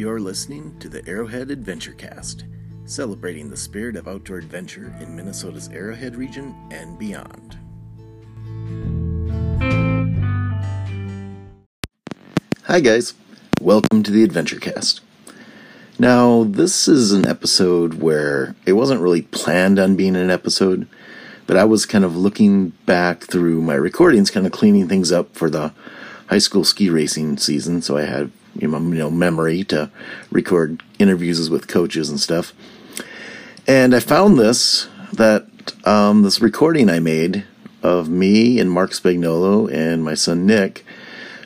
You're listening to the Arrowhead Adventure Cast, celebrating the spirit of outdoor adventure in Minnesota's Arrowhead region and beyond. Hi, guys. Welcome to the Adventure Cast. Now, this is an episode where it wasn't really planned on being an episode, but I was kind of looking back through my recordings, kind of cleaning things up for the high school ski racing season, so I had you know memory to record interviews with coaches and stuff. And I found this that um, this recording I made of me and Mark Spagnolo and my son Nick,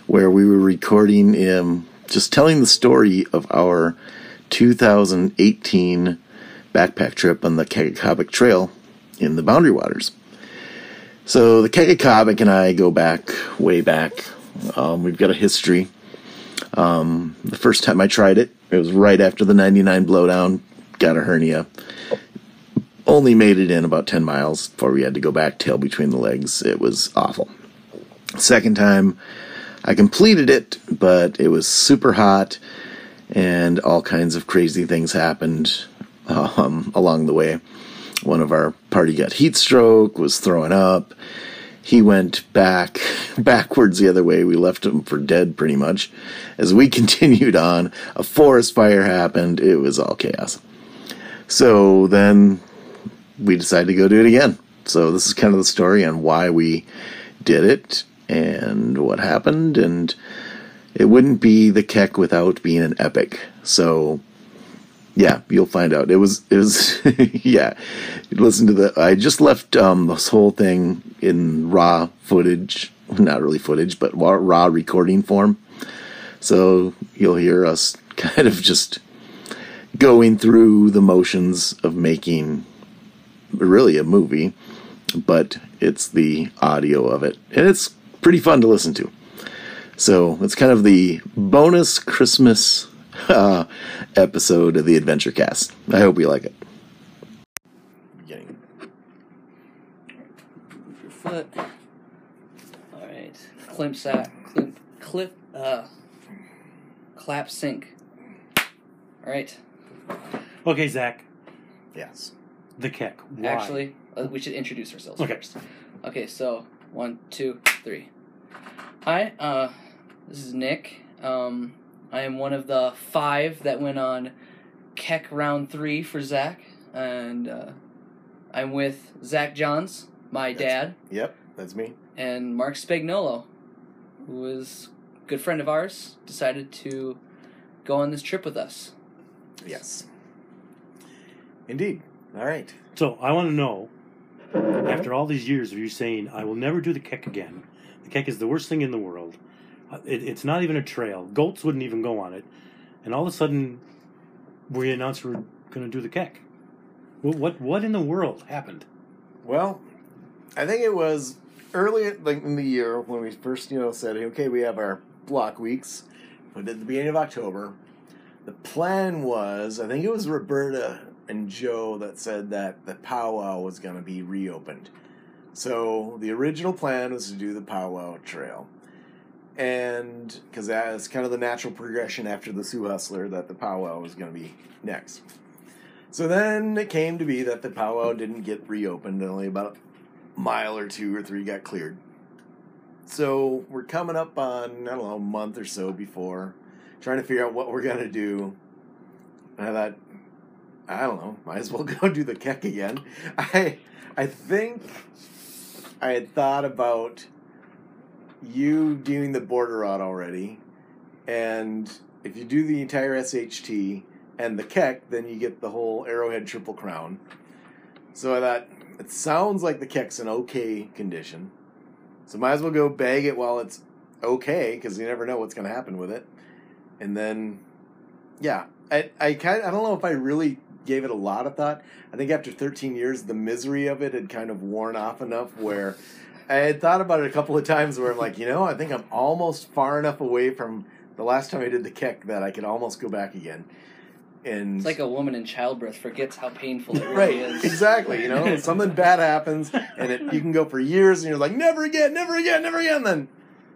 where we were recording um, just telling the story of our 2018 backpack trip on the Kekekabic Trail in the Boundary Waters. So the Kekekabic and I go back way back. Um, we've got a history. Um, the first time I tried it, it was right after the 99 blowdown. Got a hernia. Only made it in about 10 miles before we had to go back, tail between the legs. It was awful. Second time, I completed it, but it was super hot and all kinds of crazy things happened um, along the way. One of our party got heat stroke, was throwing up. He went back backwards the other way. We left him for dead pretty much. As we continued on, a forest fire happened. It was all chaos. So then we decided to go do it again. So this is kind of the story on why we did it and what happened and it wouldn't be the Keck without being an epic. So yeah, you'll find out. It was it was yeah. Listen to the I just left um this whole thing in raw footage, not really footage, but raw recording form. So you'll hear us kind of just going through the motions of making really a movie, but it's the audio of it. And it's pretty fun to listen to. So it's kind of the bonus Christmas uh, episode of the Adventure Cast. I hope you like it. Beginning. Your foot. All right. Climp sack. Clip. Clip. Uh. Clap sync. All right. Okay, Zach. Yes. The kick. Why? Actually, uh, we should introduce ourselves Okay. first. Okay. So one, two, three. Hi. Uh. This is Nick. Um. I am one of the five that went on Keck round three for Zach, and uh, I'm with Zach Johns, my That's- dad, Yep, that's me. and Mark Spagnolo, who is a good friend of ours, decided to go on this trip with us. Yes. Indeed. All right. So I want to know, after all these years of you saying, I will never do the Keck again, the Keck is the worst thing in the world. It, it's not even a trail. Goats wouldn't even go on it. And all of a sudden, we announced we're going to do the Keck. What, what, what in the world happened? Well, I think it was early like in the year when we first, you know, said, okay, we have our block weeks, but at the beginning of October, the plan was, I think it was Roberta and Joe that said that the powwow was going to be reopened. So the original plan was to do the powwow trail. And because that's kind of the natural progression after the Sioux Hustler, that the powwow was going to be next. So then it came to be that the powwow didn't get reopened, only about a mile or two or three got cleared. So we're coming up on, I don't know, a month or so before, trying to figure out what we're going to do. And I thought, I don't know, might as well go do the Keck again. I, I think I had thought about you doing the border route already, and if you do the entire SHT and the Keck, then you get the whole Arrowhead Triple Crown. So I thought it sounds like the Keck's in okay condition, so might as well go bag it while it's okay because you never know what's going to happen with it. And then, yeah, I I kind I don't know if I really gave it a lot of thought. I think after 13 years, the misery of it had kind of worn off enough where I had thought about it a couple of times where I'm like, you know, I think I'm almost far enough away from the last time I did the Keck that I could almost go back again. And It's like a woman in childbirth forgets how painful it really right, is. exactly. You know, something bad happens, and it, you can go for years, and you're like, never again, never again, never again. Then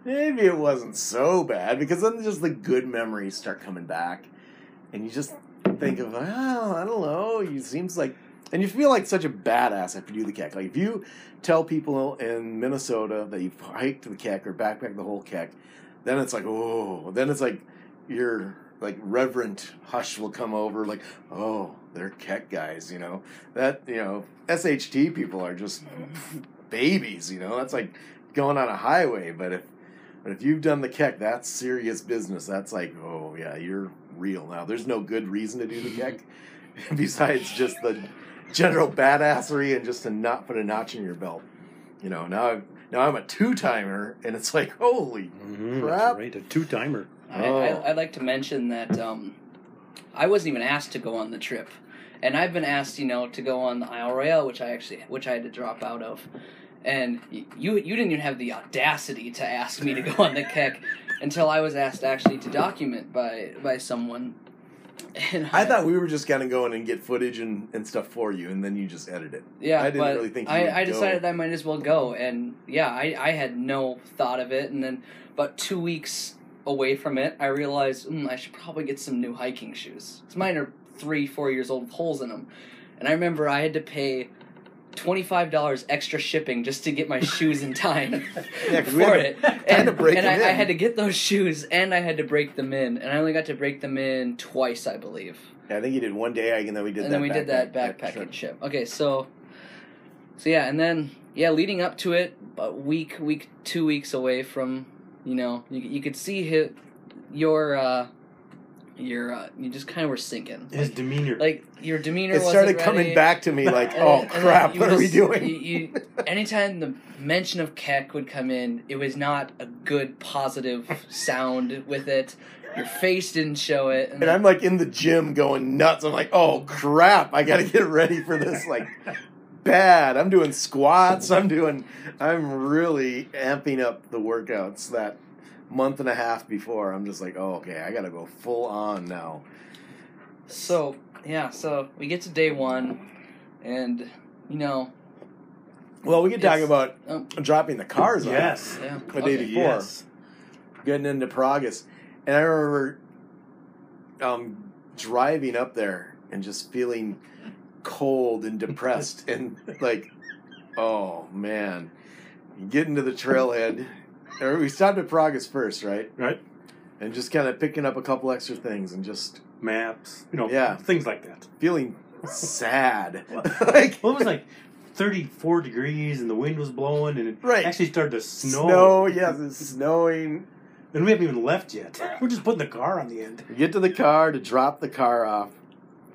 maybe it wasn't so bad because then just the good memories start coming back, and you just think of, well, I don't know. You seems like, and you feel like such a badass after you do the Keck. Like if you tell people in Minnesota that you've hiked the Keck or backpacked the whole Keck, then it's like, oh, then it's like your like reverent hush will come over, like, oh, they're Keck guys, you know. That you know, SHT people are just babies, you know. That's like going on a highway, but if but if you've done the Keck, that's serious business. That's like, oh yeah, you're real now. There's no good reason to do the Keck besides just the general badassery and just to not put a notch in your belt. You know, now I'm now I'm a two timer, and it's like, holy Mhm, crap! that's right, a two timer. I, Oh. I, I'd like to mention that um, I wasn't even asked to go on the trip, and I've been asked, you know, to go on the Isle Royale, which I actually, which I had to drop out of, and you, you didn't even have the audacity to ask me to go on the Keck until I was asked actually to document by by someone. And I thought we were just gonna go in and get footage and, and stuff for you, and then you just edit it. Yeah, I didn't but really think you would I, I go. decided I might as well go, and yeah, I, I had no thought of it, and then about two weeks away from it, I realized mm, I should probably get some new hiking shoes. 'Cause mine are three, four years old with holes in them, and I remember I had to pay twenty five dollars extra shipping just to get my shoes in time Yeah, for it. And, and I, I had to get those shoes, and I had to break them in, and I only got to break them in twice, I believe Yeah, I think you did one day, and then we did and that. then we did that backpack- backpacking trip. Okay, so so yeah, and then yeah, leading up to it, about week, week, two weeks away from, you know, you you could see his, your uh, your uh, you just kind of were sinking. His demeanor. Like your demeanor. It wasn't started coming ready. back to me like, And- oh and then crap, you what are we doing? You, you, anytime the mention of Keck would come in, it was not a good positive sound with it. Your face didn't show it, And I'm like in the gym going nuts. I'm like, oh crap, I gotta get ready for this. Like, bad. I'm doing squats. I'm doing, I'm really amping up the workouts that month and a half before. I'm just like, oh, okay, I gotta go full on now. So yeah, so we get to day one, and you know, Well, we can talk about oh, dropping the cars off yes. yeah, the day before. Yes. getting into Pragus. And I remember um, driving up there and just feeling cold and depressed and like, oh man. getting to the trailhead. Or we stopped at Pragus first, right? Right? And just kind of picking up a couple extra things and just Maps. You know, Yeah. things like that. feeling sad. like, Well, it was like 34 degrees and the wind was blowing and it Right. actually started to snow. snow, yes, it's snowing. And we haven't even left yet. We're just putting the car on the end. We get to the car to drop the car off,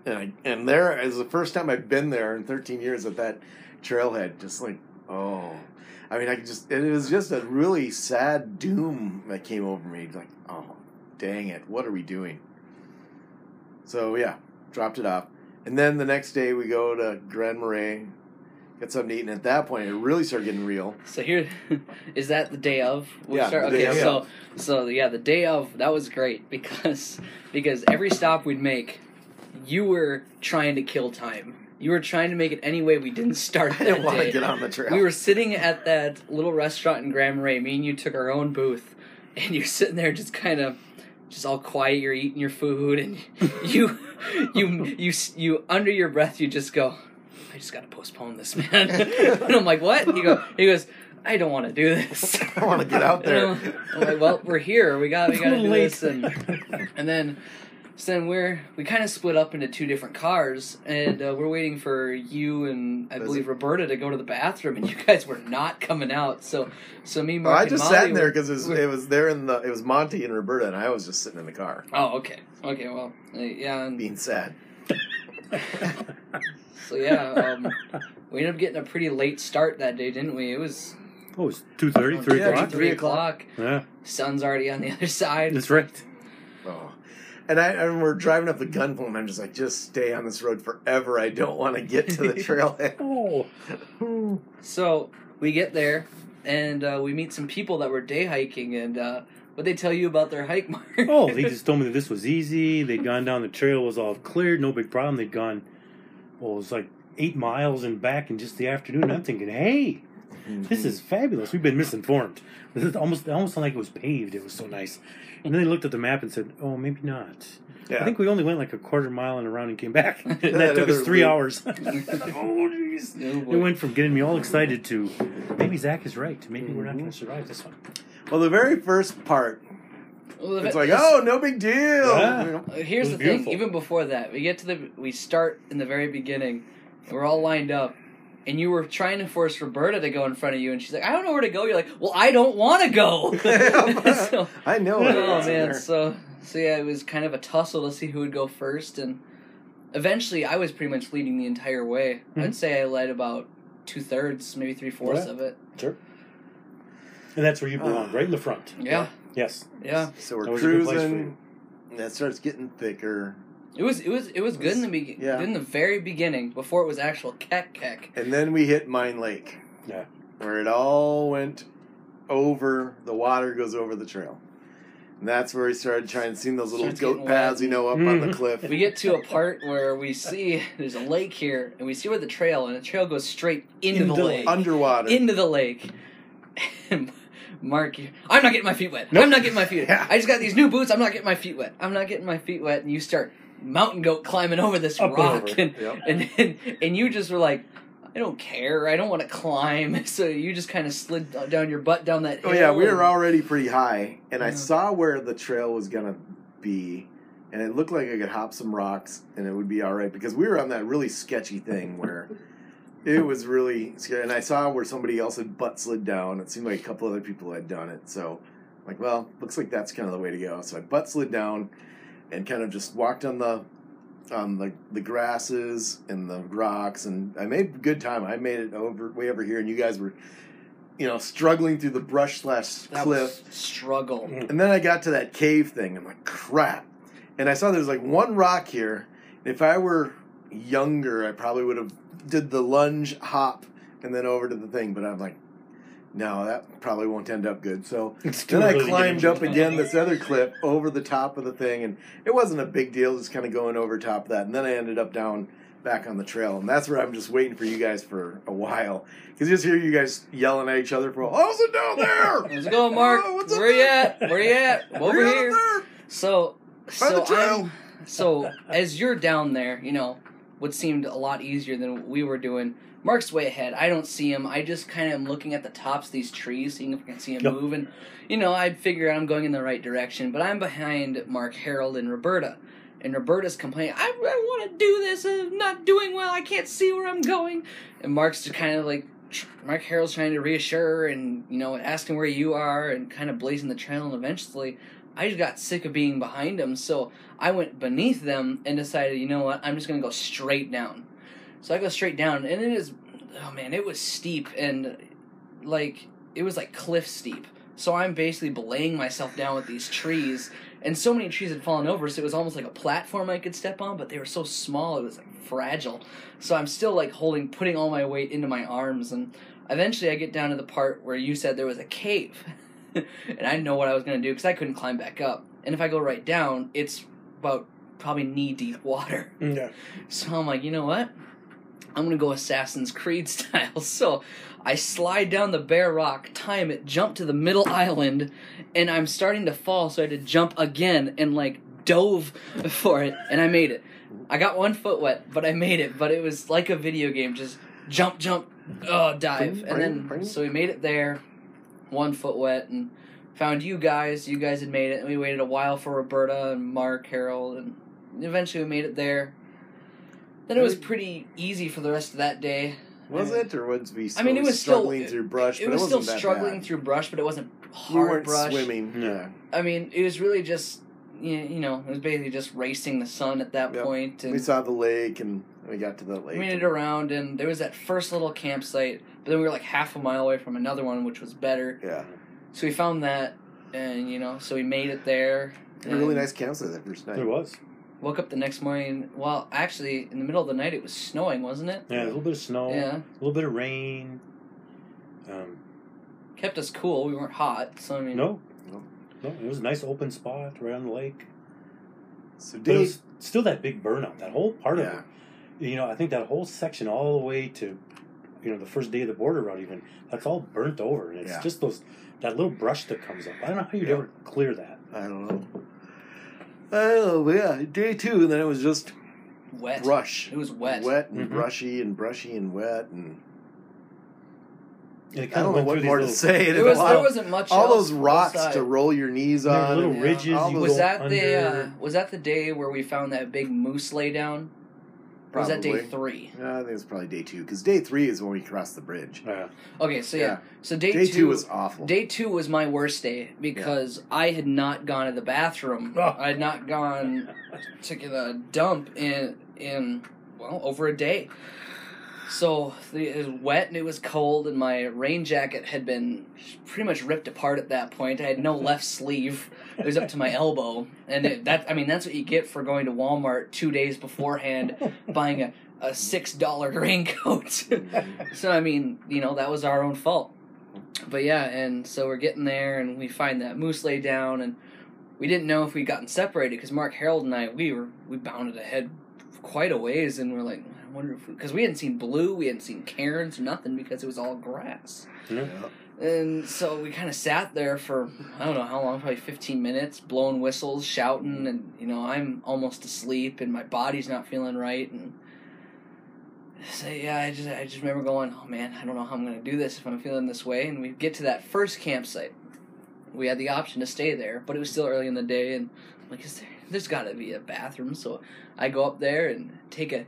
and I, and there is the first time I've been there in 13 years at that trailhead. Just like, oh, I mean, I could just it was just a really sad doom that came over me. Like, oh, dang it, what are we doing? So yeah, dropped it off, and then the next day we go to Grand Marais, get something to eat, and at that point it really started getting real. So here, is that the day of? We Yeah, start- okay, of. so so yeah, the day of that was great because because every stop we'd make, you were trying to kill time. You were trying to make it anyway. we didn't start I didn't want to get on the trail. We were sitting at that little restaurant in Grand Marais. Me and you took our own booth, and you're sitting there just kind of, just all quiet. You're eating your food, and you, you, you, you, under your breath, you just go, "I just got to postpone this, man." and I'm like, "What?" He go, he goes, "I don't want to do this. I want to get out there. Like, "Well, we're here. We got, we got to do this." And and then. So then we're we kind of split up into two different cars, and uh, we're waiting for you and I Was believe it- Roberta to go to the bathroom, and you guys were not coming out. So so me, Well, I and just Molly sat in there because it was, it was there in the it was Monty and Roberta, and I was just sitting in the car Oh, okay, okay, well, uh, yeah, and being sad. so yeah, um, we ended up getting a pretty late start that day, didn't we? It was Oh, it's 2.30, 3 o'clock? three Three o'clock. o'clock. Yeah, Sun's already on the other side. that's right. Oh. And I and we're driving up the Gunflint, and I'm just like, just stay on this road forever. I don't want to get to the trailhead. Oh. So we get there, and uh, we meet some people that were day hiking, and uh, what they tell you about their hike, Mark? Oh, they just told me that this was easy. They'd gone down the trail, was all cleared, no big problem. They'd gone, well, it was like eight miles and back in just the afternoon. I'm thinking, hey, This is fabulous. We've been misinformed. This is almost almost like it was paved. It was so nice. And then they looked at the map and said, "Oh, maybe not." Yeah. I think we only went like a quarter mile and around and came back. And That that took us three loop. hours. oh, jeez. Boy. It went from getting me all excited to maybe Zach is right. Maybe we're not going to survive this one. Well, the very first part, Well, it's like, oh, no big deal. Yeah. You know? Uh, Here's the was thing. Even before that, we get to the we start in the very beginning. And we're all lined up, and you were trying to force Roberta to go in front of you, and she's like, "I don't know where to go." You're like, "Well, I don't want to go." so, I know. it oh man, there. so so yeah, it was kind of a tussle to see who would go first, and eventually I was pretty much leading the entire way. Mhm. I'd say I led about two thirds, maybe three fourths Yeah. of it. Sure. And that's where you belong, right in the front. Yeah, Yes. yeah. So we're That was a good place for cruising. And it starts getting thicker. It was it was it was good in the be- Yeah. good in the very beginning before it was actual kek kek. And then we hit Mine Lake. Yeah. Where it all went over, the water goes over the trail. And that's where we started trying to see those little Starts goat getting paths, wet. you know, up on the cliff. We get to a part where we see there's a lake here, and we see where the trail, and the trail goes straight into, Into the the lake, Underwater. into the lake. And Mark, you- I'm not getting my feet wet. Nope. I'm not getting my feet. wet. Yeah. I just got these new boots. I'm not getting my feet wet. I'm not getting my feet wet. And you start mountain goat climbing over this Up and rock, over. and Yep. and, and and you just were like. I don't care. I don't want to climb. So you just kind of slid down your butt down that hill. Oh yeah, we were already pretty high, and I saw where the trail was gonna be, and it looked like I could hop some rocks, and it would be all right because we were on that really sketchy thing where it was really scary. And I saw where somebody else had butt slid down. It seemed like a couple other people had done it, so like, well, looks like that's kind of the way to go. So I butt slid down, and kind of just walked on the on the the grasses and the rocks, and I made good time. I made it over way over here, and you guys were you know, struggling through the brush slash cliff. struggle. Mm. And then I got to that cave thing. I'm like, crap. And I saw there's like one rock here. If I were younger, I probably would have did the lunge hop and then over to the thing. But I'm like, no, that probably won't end up good. So then I early climbed up again this other clip over the top of the thing, and it wasn't a big deal, just kind of going over top of that. And then I ended up down back on the trail, and that's where I'm just waiting for you guys for a while because you just hear you guys yelling at each other for, "How's it down there? How's it going, Mark? Oh, what's up Where you there? at? Where you at? I'm over Where you here. up there? So, By the so trail. I'm, so as you're down there, you know, what seemed a lot easier than what we were doing. Mark's way ahead. I don't see him. I just kind of am looking at the tops of these trees, seeing if I can see him Yep. move. And, you know, I figure I'm going in the right direction. But I'm behind Mark, Harold, and Roberta. And Roberta's complaining, I, I want to do this. I'm not doing well. I can't see where I'm going. And Mark's just kind of like, Mark Harold's trying to reassure her and, you know, asking where you are and kind of blazing the trail. And eventually, I just got sick of being behind them. So I went beneath them and decided, you know what, I'm just to go straight down. So I go straight down, and it is, oh man, it was steep and like, it was like cliff steep. So I'm basically belaying myself down with these trees, and so many trees had fallen over, so it was almost like a platform I could step on, but they were so small, it was like fragile. So I'm still like holding, putting all my weight into my arms, and eventually I get down to the part where you said there was a cave. and I didn't know what I was going to do because I couldn't climb back up. And if I go right down, it's about probably knee deep water. Yeah. So I'm like, you know what? I'm gonna go Assassin's Creed style. So I slide down the bare rock, time it, jump to the middle island, and I'm starting to fall, so I had to jump again and like dove for it, and I made it. I got one foot wet, but I made it. But it was like a video game, just jump, jump, oh, dive, and then so we made it there, one foot wet, and found you guys. You guys had made it, and we waited a while for Roberta and Mark, Harold, and eventually we made it there. Then it was pretty easy for the rest of that day. Was it, or was we? I mean, it was still- struggling through brush. it but was it still wasn't that struggling bad. through brush, but it wasn't You hard weren't brush. swimming. Yeah. Yeah. I mean, it was really just you you know, it was basically just racing the sun at that Yep. point, and We saw the lake, and we got to the lake. we made it around. And there was that first little campsite, but then we were like half a mile away from another one, which was better. Yeah, So we found that, and you know, so we made it there. Had a really nice campsite that first night. It was. Woke up the next morning. Well, actually, in the middle of the night, it was snowing, wasn't it? Yeah, a little bit of snow. Yeah. A little bit of rain. Um, Kept us cool. We weren't hot, so I mean, no. No. No, it was a nice open spot right on the lake. So But it Dave, was still that big burnout. That whole part Yeah. of it. You know, I think that whole section all the way to you know the first day of the border route even that's all burnt over and it's Yeah. just those that little brush that comes up. I don't know how you'd Yeah. ever clear that. I don't know. Oh yeah, day two, and then it was just Wet. brush. It was wet. wet and Mhm. brushy and brushy and wet and And it I don't of know what through more to say. There was, there wasn't much. all else those rocks outside. to roll your knees on. little and- ridges. all Was go that the uh, was that the day where we found that big moose lay down? Or was that day three? Yeah, I think it's probably day two because day three is when we crossed the bridge. Yeah. Okay, so yeah, Yeah. so day, Day, two, two was awful. day two was my worst day because I had not gone to the bathroom. Oh. I had not gone to get a dump in in well over a day. So the- it was wet and it was cold, and my rain jacket had been pretty much ripped apart at that point. I had no left sleeve; it was up to my elbow, and it, that I mean that's what you get for going to Walmart two days beforehand, buying a, a six dollar raincoat. so I mean, you know that was our own fault. But yeah, and so we're getting there, and we find that moose lay down, and we didn't know if we'd gotten separated because Mark Harold and I we were we bounded ahead quite a ways, and we're like, wonder if because we hadn't seen blue, we hadn't seen cairns or nothing because it was all grass. Yeah. And so we kind of sat there for I don't know how long, probably fifteen minutes, blowing whistles, shouting, and you know I'm almost asleep, and my body's not feeling right, and so yeah, I just I just remember going, oh man, I don't know how I'm gonna do this if I'm feeling this way, and we get to that first campsite. We had the option to stay there, but it was still early in the day, and I'm like, is there? There's got to be a bathroom, so I go up there and take a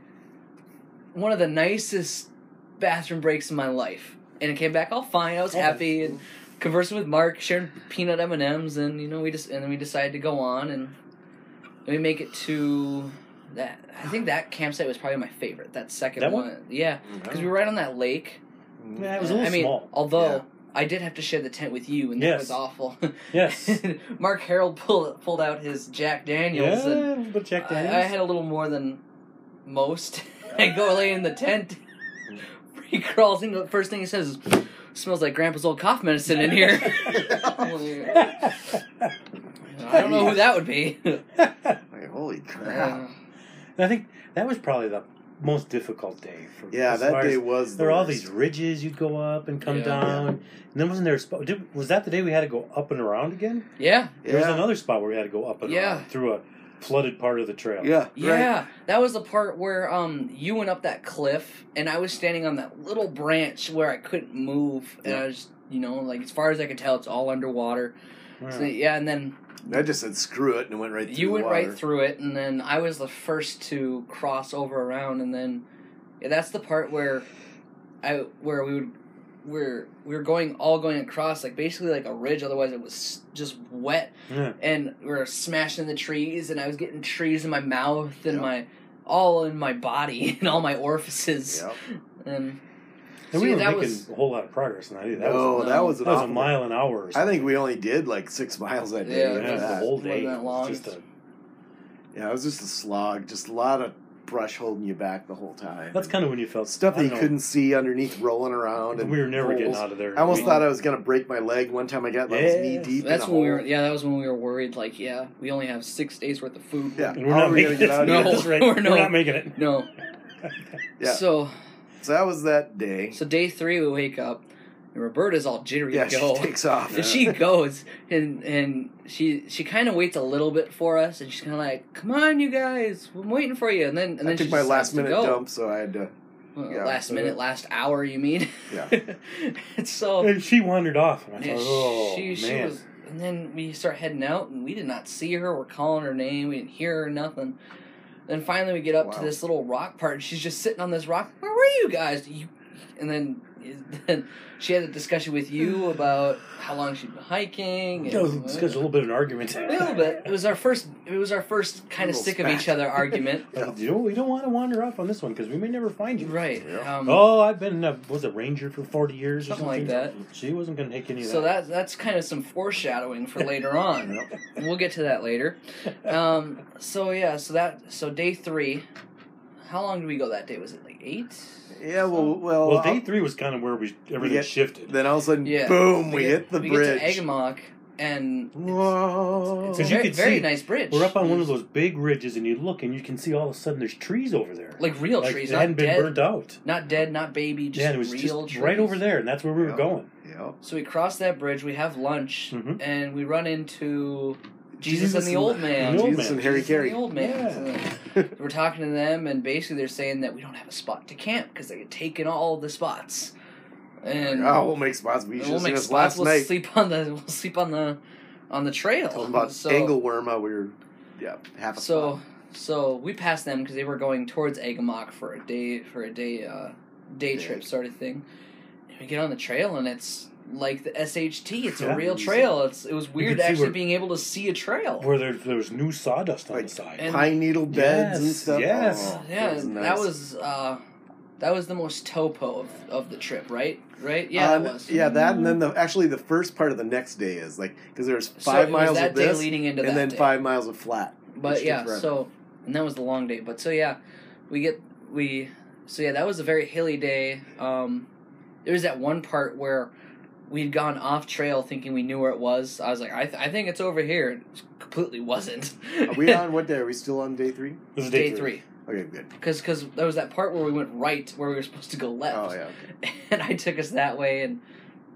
one of the nicest bathroom breaks in my life, and it came back all fine. I was happy and conversing with Mark, sharing peanut M and M's, and you know we just and then we decided to go on and we make it to that. I think that campsite was probably my favorite. That second That one, one? yeah, mm-hmm. because we were right on that lake. Mm-hmm. Yeah, it was a little I mean, small. although Yeah. I did have to share the tent with you, and that Yes. was awful. Yes. Mark Harold pulled pulled out his Jack Daniels, and Yeah, but Jack I, Daniels. I had a little more than most. I go lay in the tent. he crawls in. The first thing he says is, "Smells like Grandpa's old cough medicine in here." I don't know who that would be. Like, holy crap! Uh, I think that was probably the most difficult day for yeah, that day as- was. The There were all these ridges you'd go up and come Yeah. down, and then wasn't there a spot? Did, was that the day we had to go up and around again? yeah, There was another spot where we had to go up and Yeah. around through a flooded part of the trail. Yeah, yeah. right. That was the part where um you went up that cliff, and I was standing on that little branch where I couldn't move, yeah. and I was, you know, like as far as I could tell, it's all underwater. So, yeah, and then I just said screw it and went right. Through it. you the went water. right through it, and then I was the first to cross over around, and then yeah, that's the part where I where we would we're we were going all going across like basically like a ridge. Otherwise, it was just wet, Yeah. and we were smashing the trees, and I was getting trees in my mouth and Yep. my all in my body and all my orifices, Yep. and And See, we were that making was- a whole lot of progress on that. That no, was, that was that was a mile an hour. I think we only did like six miles that day. Yeah, if yeah, the that. whole Wasn't day. that long. Just a, Yeah, it was just a slog. Just a lot of brush holding you back the whole time. that's kind of when you felt stuff that you know, couldn't see underneath, rolling around. And We were never getting out of there. I almost We- thought I was gonna break my leg one time. I got like Yeah. knee deep. that's in a when we were yeah that was when we were worried like yeah we only have six days worth of food Yeah. And we're How not we making it. get out of here? No, that's right. We're We're not making it. no Yeah. so So that was that day. So day three, we wake up, and Roberta's all jittery yeah, to she takes off. and she goes, and and she she kind of waits a little bit for us, and she's kind of like, "Come on, you guys, I'm waiting for you." And then and then I took she my last minute go. dump, so I had to. Well, Yeah. last minute, last hour, you mean? Yeah. and so And she wandered off, and I yeah, thought, oh she she was, and then we start heading out, and we did not see her. We're calling her name, we didn't hear her, nothing. Then finally, we get up to this little rock part, and she's just sitting on this rock. Where were you guys? You, and then, then she had a discussion with you about how long she'd been hiking. It was And, it's a little bit of an argument. a little bit. It was our first. It was our first kind of Little sick of each other argument. Like, you know, we don't want to wander off on this one because we may never find you. right. Yeah. Um, Oh, I've been a, was a ranger for forty years or Something something like that. She wasn't going to take any of So that. that that's kind of some foreshadowing for later on. We'll get to that later. Um, so yeah, so that so day three. How long did we go that day? Was it like eight? Yeah, well, well, well, day I'll- three was kind of where we everything get- shifted. then all of a sudden, Yeah. boom, we, get- hit the we bridge. get to Agamok, and Whoa! it's a Because you very, could very see- nice bridge. We're up on one of those big ridges, and you look, and you can see all of a sudden there's trees over there. like real Like, trees, it not hadn't been dead, burnt out. not dead, not baby, just yeah, and it was real just trees. right over there, and that's where we were Yeah. going. Yep. So we cross that bridge. We have lunch, Mhm. and we run into Jesus, and the old man. The old Jesus man. and Harry Jesus and Carey. the old man. we're talking to them, and basically they're saying that we don't have a spot to camp because they're taking all the spots. And Oh, we'll make spots. We should we'll make spots. last We'll night. sleep on the. We'll sleep on the, on the trail. Talking about so, Angleworma, we were yeah half a So, spot. so we passed them because they were going towards Agamok for a day for a day uh, day Day. trip sort of thing. And we get on the trail and it's like the SHT. It's Yeah. a real trail. It's it was weird actually where- being able to see a trail. Where there, there was new sawdust on Like the side. and- Pine needle beds and Yes, stuff. yes. Oh, yeah, that was nice. that was uh, that was the most topo of, of the trip, right? Right? Yeah, Um, that was. Yeah, that and then the actually the first part of the next day is like because there's So five it was miles that of day this leading into and that then day. five miles of flat. But yeah, so and that was the long day. But so yeah, we get we so yeah, that was a very hilly day. Um there was that one part where we'd gone off trail thinking we knew where it was. I was like, I, th- I think it's over here. It completely wasn't. Are we on what day? Are we still on day three? This is day three? Okay, good. Because cause there was that part where we went right where we were supposed to go left, Oh yeah. Okay. and I took us that way, and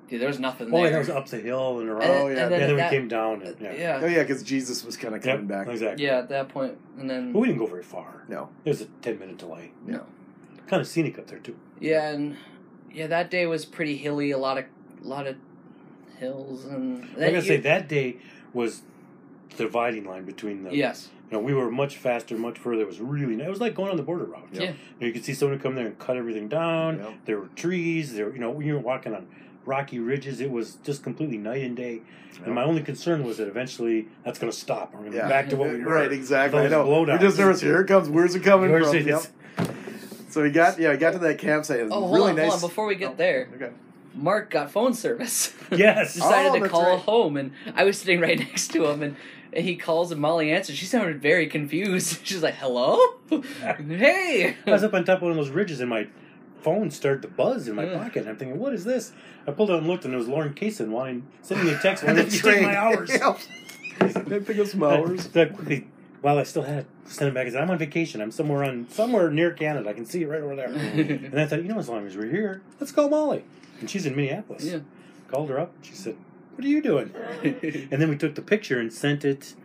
dude, there was nothing Oh, there. yeah, it was up the hill and around. Oh, yeah. and yeah, then we came down. And, yeah. yeah, Oh yeah, because Jesus was kind of Yep, coming back. exactly. yeah, at that point, and then But we didn't go very far. No. It was a 10 minute delay. no. Kind of scenic up there, too. Yeah, and yeah, that day was pretty hilly. A lot of, a lot of hills, and Like I you- say, that day was the dividing line between the. yes, You know, we were much faster, much further. It was really nice. It was like going on the border route. Yeah. You, know, you could see someone come there and cut everything down. Yep. There were trees. There, you know, you were walking on rocky ridges, it was just completely night and day. And my only concern was that eventually that's going to stop. We're going to Yeah. be back to what we were. Right, exactly. I Those know. We're just nervous. Here it comes. Where's it coming Where's from? it? Yep. So we got yeah, we got to that campsite. It was Oh, hold really on, nice. hold on. Before we get Oh, there, Okay. Mark got phone service. Yes. Decided Oh, to call right. home, and I was sitting right next to him, and, and he calls, and Molly answered. She sounded very confused. She's like, "Hello, hey." I was up on top of one of those ridges and my phone started to buzz in my Yeah. pocket. I'm thinking, what is this? I pulled out and looked, and it was Lauren Kaysen wanting sending me a text. And Wanting the to take train. my hours. Yep. They pick up some hours. I quickly, while I still had it, sent it back. I said, I'm on vacation. I'm somewhere on somewhere near Canada. I can see it right over there. and I thought, you know, as long as we're here, let's call Molly. And she's in Minneapolis. Yeah. Called her up. She said, "What are you doing?" And then we took the picture and sent it,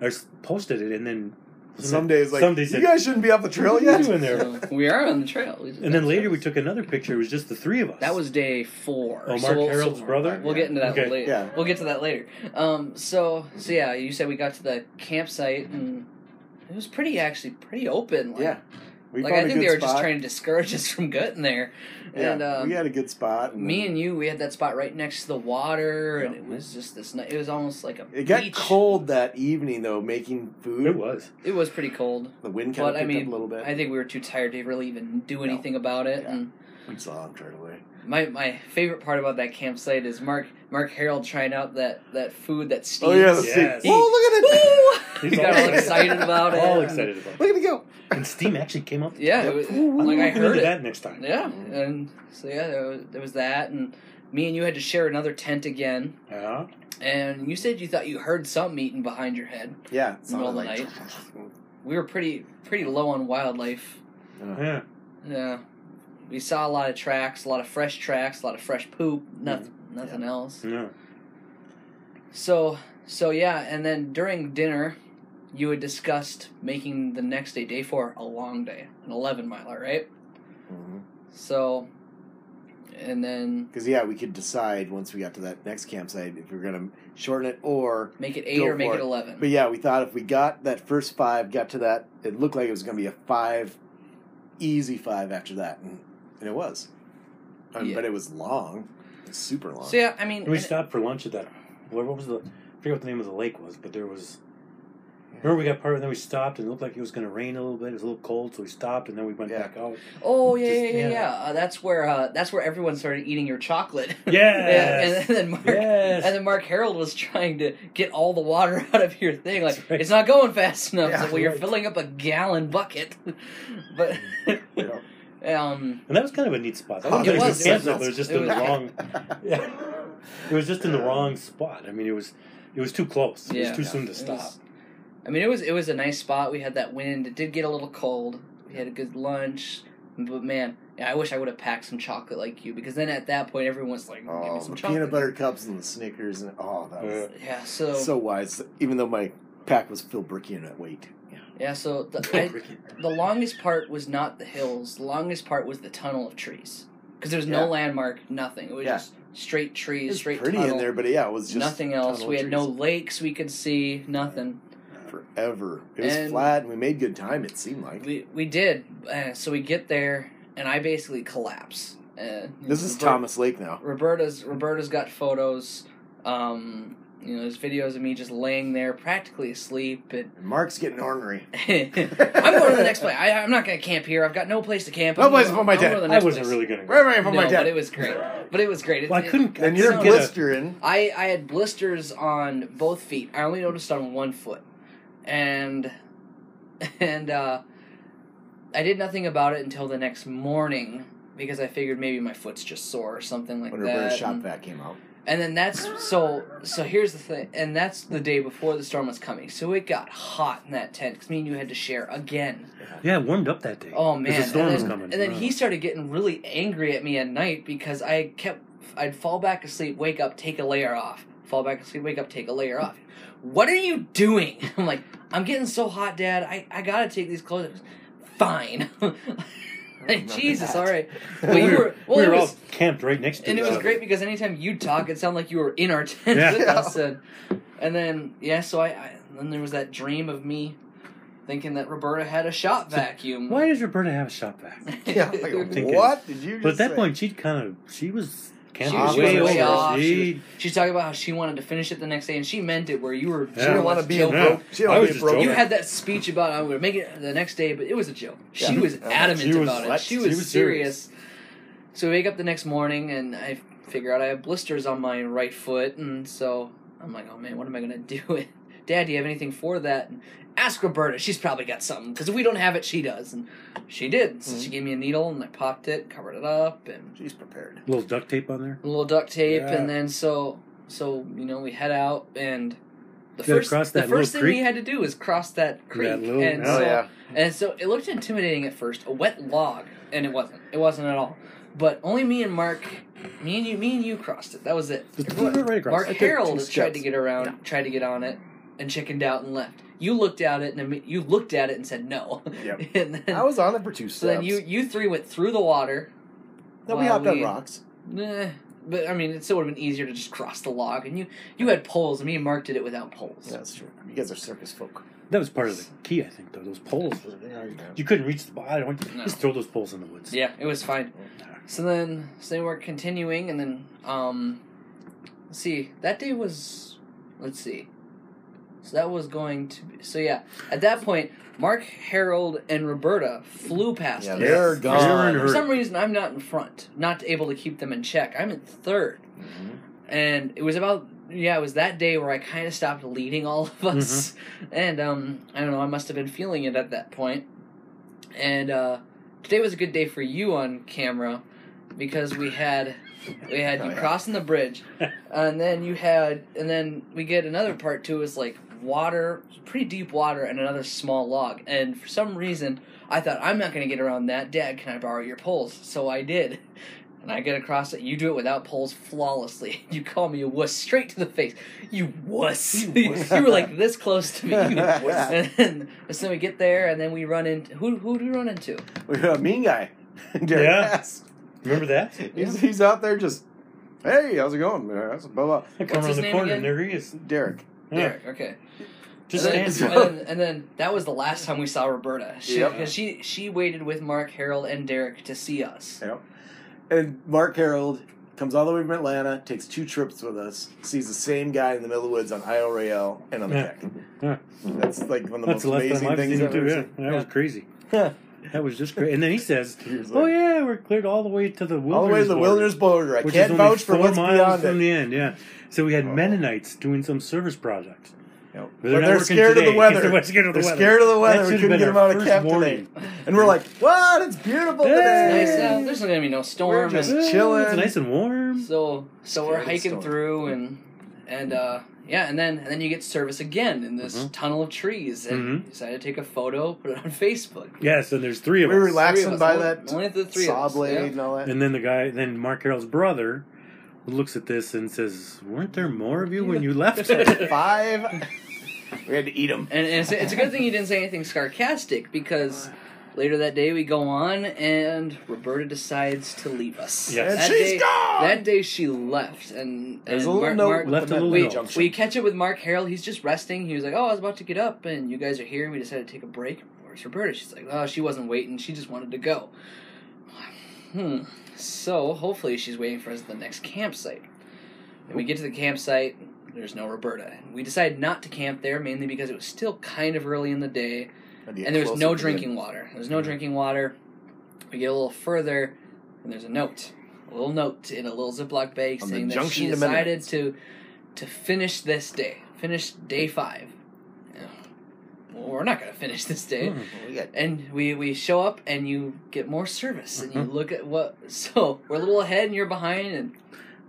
or posted it, and then Some days like Some days you said, guys shouldn't be off the trail What are you yet. doing there? So, we are on the trail. We And then got later we took another picture. It was just the three of us. That was day four. Oh, So Mark we'll- Harold's so- brother? We'll get into that Okay. later. Yeah. We'll get to that later. Um, so so yeah, you said we got to the campsite and it was pretty actually pretty open. Like, Yeah. We like I think they were just trying to discourage us from getting there. Yeah, And um, we had a good spot. And me and you, we had that spot right next to the water, and it was just this. It was almost like a. it got cold that evening though, making food. It was. It was pretty cold, The wind kind but of I mean, up a little bit. I think we were too tired to really even do No. anything about it. Yeah. And we saw him right away. My my favorite part about that campsite is Mark Mark Harold trying out that that food that steams. Oh yeah, the Yes. steam. Oh look at it! Woo! He's he got all all excited. excited about it. All excited about it. Look at it go! And steam actually came up. Yeah, it was, I'm like I looking heard it. that next time. Yeah, and so yeah, there was, there was that, and me and you had to share another tent again. Yeah. And you said you thought you heard something eating behind your head. Yeah, it Middle sounded of the like. We were pretty pretty low on wildlife. Yeah. Yeah, we saw a lot of tracks, a lot of fresh tracks, a lot of fresh poop. Nothing, nothing else. Yeah. So so yeah, and then during dinner, you had discussed making the next day, day four, a long day, an eleven miler, right? Mm-hmm. So, and then Because yeah, we could decide once we got to that next campsite if we are gonna shorten it or. make it eight or make it it. eleven. But yeah, we thought if we got that first five, got to that, it looked like it was gonna be a five, easy five after that, and, and it was. Um, Yeah. But it was long, it was super long. So yeah, I mean, And we stopped for lunch at that. What what was the? I forget what the name of the lake was, but there was. Remember, we got part, and then we stopped, and it looked like it was going to rain a little bit. It was a little cold, so we stopped, and then we went Yeah. back out. oh yeah, Just- yeah, yeah, yeah. yeah. Uh, that's where uh, that's where everyone started eating your chocolate. Yes. and, and then Mark, Yes. and then Mark Harold was trying to get all the water out of your thing. Like right. it's not going fast enough. Yeah, so, well, you're filling up a gallon bucket, but You know. Um, And that was kind of a neat spot. That wasn't it a was, good it was. but it was just It a was- long. Yeah. It was just in the wrong spot. I mean, it was it was too close. It Yeah. was too soon to stop. was- I mean, it was it was a nice spot. We had that wind. It did get a little cold. We had a good lunch, but man, I wish I would have packed some chocolate like you because then at that point everyone's like, "Give me Oh, some the chocolate." peanut butter cups and the Snickers and oh, that was Yeah, so, so wise. Even though my pack was filled bricky in at weight. Yeah. so the, I, the longest part was not the hills. The longest part was the tunnel of trees because there was no Yeah. landmark, nothing. It was Yeah. just straight trees, It was straight pretty tunnel, in there, but yeah, it was just nothing else. tunnel We had no trees. lakes we could see, nothing. forever. It was And- flat, and we made good time. It seemed like We we did. Uh, so we get there, and I basically collapse. Uh, this is Robert- Thomas Lake now. Roberta's Roberta's got photos. Um, you know, there's videos of me just laying there, practically asleep. And And Mark's getting ornery. I'm going to the next place. I, I'm not going to camp here. I've got no place to camp. No I'm place going- to put my tent. I wasn't place. really gonna. Where am I from No, my but it was great. But it was great. It- Well, I couldn't. and I you're couldn't get a- blistering. I I had blisters on both feet. I only noticed on one foot, and and uh, I did nothing about it until the next morning because I figured maybe my foot's just sore or something like When that. Roberta's shop and- vac came out. And then that's so. So here's the thing, and that's the day before the storm was coming. So it got hot in that tent because me and you had to share again. Yeah, it warmed up that day. Oh man! the storm and was then, coming. And then Yeah. he started getting really angry at me at night because I kept. I'd fall back asleep, wake up, take a layer off. Fall back asleep, wake up, take a layer off. What are you doing? I'm like, I'm getting so hot, Dad. I, I gotta take these clothes. Fine. like, Jesus, that. all right. we you were, were well. we were was, all camped right next to and it was other. great because anytime you'd talk, it sounded like you were in our tent Yeah. with us. And, and then yeah, so I, I then there was that dream of me thinking that Roberta had a shop vacuum. Why does Roberta have a shop vacuum? Yeah, like, Thinking- what did you? Just But at that say? point, she'd kind of she was camping was way, way over. off. She, She's talking about how she wanted to finish it the next day, and she meant it. Where you were, Yeah. She didn't want to let's be joke. a Yeah. broke. She didn't I want was to be just broke. joking. You had that speech about I'm going to make it the next day, but it was a joke. She Yeah. was adamant She was- about it. what? She She was, was serious. So we wake up the next morning, and I figure out I have blisters on my right foot, and so I'm like, oh man, what am I going to do? Dad, do you have anything for that? And ask Roberta. She's probably got something because if we don't have it, she does, and she did. So she Mm-hmm. gave me a needle, and I popped it, covered it up, and She's prepared. A little duct tape on there. a little duct tape, Yeah. and then so so you know we head out, and the You first the first little thing we had to do was cross that creek, That little- and Oh, so yeah. and so it looked intimidating at first, a wet log, and it wasn't. It wasn't at all. But only me and Mark, me and you, me and you crossed it. That was it. Just right. Mark Harold tried to get around, tried to get on it, and chickened out and left. You looked at it and you looked at it and said no. Yep. and then, I was on it for two steps. so then you you three went through the water. No, we while hopped on rocks. Nah, but I mean, it still would have been easier to just cross the log. And you you had poles, and me and Mark did it without poles. Yeah, that's true. You guys are circus folk. That was part of the key, I think. Though those poles, Yeah, you you couldn't reach the bottom. No. Just throw those poles in the woods. Yeah, it was fine. So then, so then we're continuing, and then, um, let's see, that day was, let's see. So that was going to be, so yeah, at that point, Mark, Harold, and Roberta flew past Yeah, us. they're gone. For some reason, I'm not in front, not able to keep them in check. I'm in third. Mhm. and it was about yeah it was that day where i kind of stopped leading all of us and um i don't know i must have been feeling it at that point. point and uh today was a good day for you on camera because we had we had Oh, you yeah. crossing the bridge and then you had and then we get another part too is like water pretty deep water and another small log and for some reason i thought i'm not going to get around that dad can i borrow your poles so i did and I get across it. You do it without poles flawlessly. You call me a wuss straight to the face. You wuss. You, wuss. were like this close to me. You wuss. and then so we get there, and then we run into who? Who do we run into? We got a mean guy. Derek Yeah. Bass. Remember that? He's, he's out there just, hey, how's it going? That's blah, blah. I come What's around his the name corner again? and there he is. Derek. Yeah. Derek. Okay. Just and then, standing. and, then, and then that was the last time we saw Roberta. She, Yep. Because she she waited with Mark, Harold, and Derek to see us. Yep. And Mark Harold comes all the way from Atlanta, takes two trips with us, sees the same guy in the middle of the woods on Isle Royale and on the Yeah. Keck. Yeah. That's like one of the That's most last amazing time I've things seen I've him ever too. Yeah. seen. That was crazy. Yeah. That was just great. And then he says, He was "Oh like- yeah, we're cleared all the way to the wilderness all the way to the border, wilderness border. I which can't is only vouch for four what's miles beyond from it. the end." Yeah. So we had Oh. Mennonites doing some service project. Yep. But But they're they're, scared today of the weather. they're scared of the They're weather. scared of the weather. We couldn't get them out of camp warning. today. And we're like, what? It's beautiful Yeah. today. Nice out. There's not gonna be no storm. We're just- and- chilling. It's nice and warm. So so we're Scared of the hiking through and and uh yeah, and then and then you get service again in this Mhm. tunnel of trees, and Mhm. you decide to take a photo, put it on Facebook. Yes, and there's three of us. We were us. Three relaxing of us, by only- that only the three saw blade yeah. and all that. And then the guy, then Mark Carroll's brother, looks at this and says, "Weren't there more of you when you left?" Five. we had to eat them. And, and it's, it's a good thing you didn't say anything sarcastic because later that day we go on and Roberta decides to leave us. Yes. And That she's day, gone! That day she left, and, and a Mark, note Mark, Left a little we, note. we catch up with Mark Harold. He's just resting. He was like, "Oh, I was about to get up, and you guys are here." And we decided to take a break. Where's Roberta? She's like, "Oh, she wasn't waiting. She just wanted to go." Hmm. So hopefully she's waiting for us at the next campsite. And we get to the campsite, there's no Roberta. We decided not to camp there mainly because it was still kind of early in the day and, there was no drinking water. There was no drinking water. We get a little further and there's a note. A little note in a little Ziploc bag saying that she decided to to finish this day, finish day 5 we're not gonna finish this day. Hmm. And we, we show up and you get more service and you Mhm. look at what so we're a little ahead and you're behind and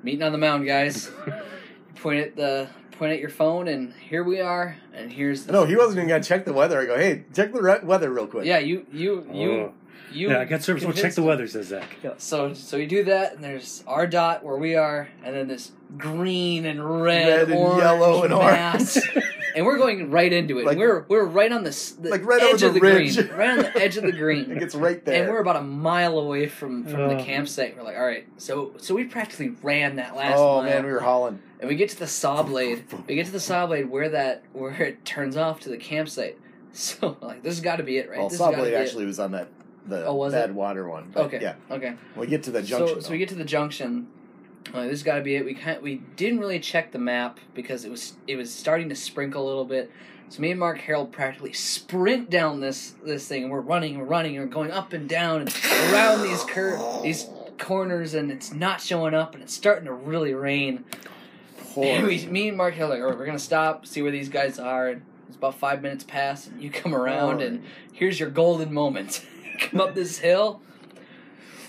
meeting on the mound guys. point at the point at your phone and here we are and here's the No, he wasn't even gonna check the weather. I go, hey, check the re- weather real quick. Yeah, you you you Oh. You yeah, I got service. Oh, check the weather, says Zach. Yeah, so so you do that, and there's our dot where we are, and then this green and red, Red and orange yellow and mass, orange. and we're going right into it. Like- we're we're right on the, the Like right edge over of the the ridge. green, right on the edge of the green. It green, gets right there. and we're about a mile away from from the Uh. campsite. We're like, all right, so so we practically ran that last oh mile, man, we were hauling. and we get to the saw blade. We get to the saw blade where that where it turns off to the campsite. So like this has got to be it, right? Well, this has gotta Sawblade it. actually was on that the Oh, was bad it? water one. But Okay. Yeah. Okay. We get to the junction. So, so we get to the junction. Uh, this has got to be it. We kind we didn't really check the map because it was it was starting to sprinkle a little bit. So me and Mark Harold practically sprint down this this thing, and we're running, we're running, and we're going up and down and around these cur- these corners, and it's not showing up, and it's starting to really rain. And we, me and Mark Harold, are like, "All right, we're gonna stop, see where these guys are. And it's about five minutes past, and you come around, and here's your golden moment. come up this hill.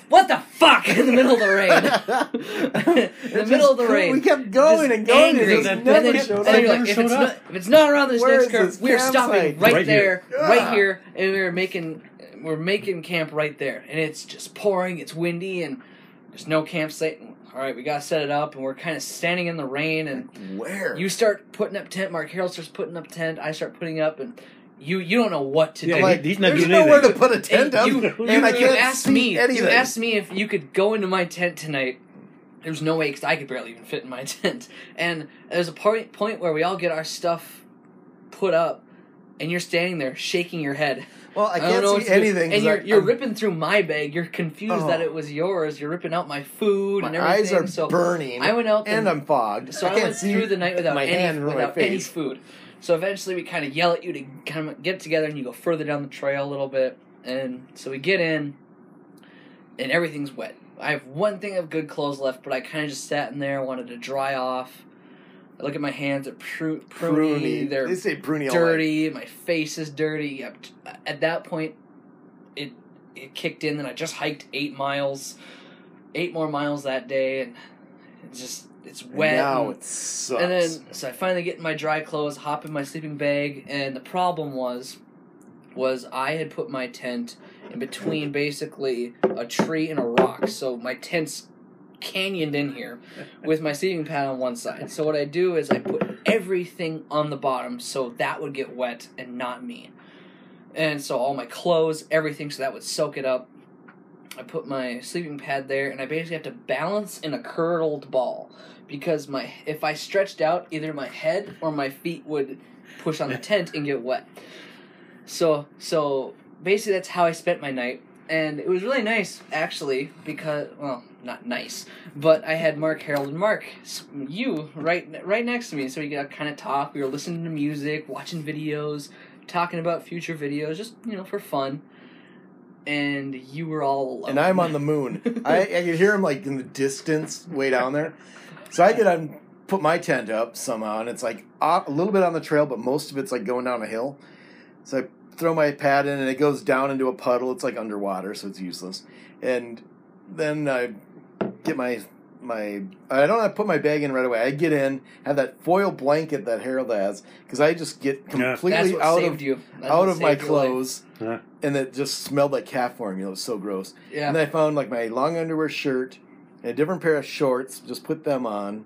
What the fuck in the middle of the rain? in the middle of the rain. We kept going Just and going, angry. and it And never then, showed and then up. you're like, if showed it's, up. not, if it's not around this Where next curve, this we are stopping right, Right there, here. right here, and we're making we're making camp right there, and it's just pouring, it's windy, and there's no campsite. All right, we gotta set it up, and we're kind of standing in the rain, and Where? you start putting up tent. Mark Harold starts putting up tent. I start putting up, and you you don't know what to Yeah, do. like, he's not there's doing nowhere anything. to put a tent up, you, you, and I you can't asked see me. anything. You asked me if you could go into my tent tonight. There's no way because I could barely even fit in my tent. And there's a point point where we all get our stuff put up, and you're standing there shaking your head. well, I don't can't know see do. anything. And you're I- you're ripping through my bag. You're confused Oh. that it was yours. You're ripping out my food and My everything. eyes are so burning. I went out and I'm fogged. so I I, can't went see through the night without my any hand or my without any food. So eventually we kind of yell at you to kind of get together and you go further down the trail a little bit. And so we get in and everything's wet. I have one thing of good clothes left, but I kind of just sat in there, wanted to dry off. I look at my hands, they're pru- pruny, pruny. they're They say pruny dirty, my face is dirty. At that point, it it kicked in, and I just hiked eight miles, eight more miles that day, and just it's wet. now and- it sucks. and then, so I finally get in my dry clothes, hop in my sleeping bag, and the problem was, was I had put my tent in between basically a tree and a rock. So my tent's canyoned in here with my sleeping pad on one side. So what I do is I put everything on the bottom so that would get wet and not me. And so all my clothes, everything, so that would soak it up. I put my sleeping pad there, and I basically have to balance in a curled ball because my if I stretched out, either my head or my feet would push on the tent and get wet. So so basically that's how I spent my night, and it was really nice actually because well not nice, but I had Mark Harold and Mark you right right next to me, so we got kind of talk. We were listening to music, watching videos, talking about future videos, just you know for fun. And you were all alone. and I'm on the moon. I, I could hear him like in the distance, way down there. So I could um, put my tent up somehow, and it's like a little bit on the trail, but most of it's like going down a hill. So I throw my pad in, and it goes down into a puddle. It's like underwater, so it's useless. And then I get my my I don't have to put my bag in right away. I get in, have that foil blanket that Harold has because I just get completely what out of you. That's out of my saved your life. clothes, Yeah. and it just smelled like cat formula. It was so gross. Yeah. And then I found like my long underwear shirt and a different pair of shorts. Just put them on,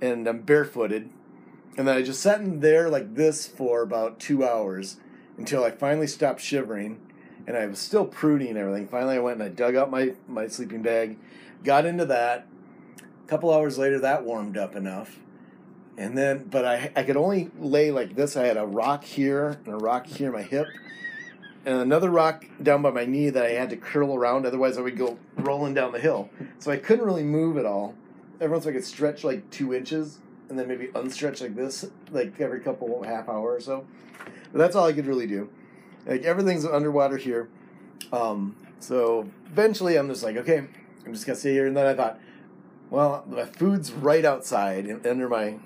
and I'm barefooted. And then I just sat in there like this for about two hours until I finally stopped shivering, and I was still pruning and everything. Finally, I went and I dug out my my sleeping bag, got into that. A couple hours later, that warmed up enough. And then, but I I could only lay like this. I had a rock here and a rock here, my hip, and another rock down by my knee that I had to curl around. Otherwise, I would go rolling down the hill. So I couldn't really move at all. Every once I could stretch like two inches and then maybe unstretch like this, like every couple half hour or so. But that's all I could really do. Like everything's underwater here. Um, so eventually, I'm just like, okay, I'm just gonna stay here. And then I thought, well, my food's right outside under my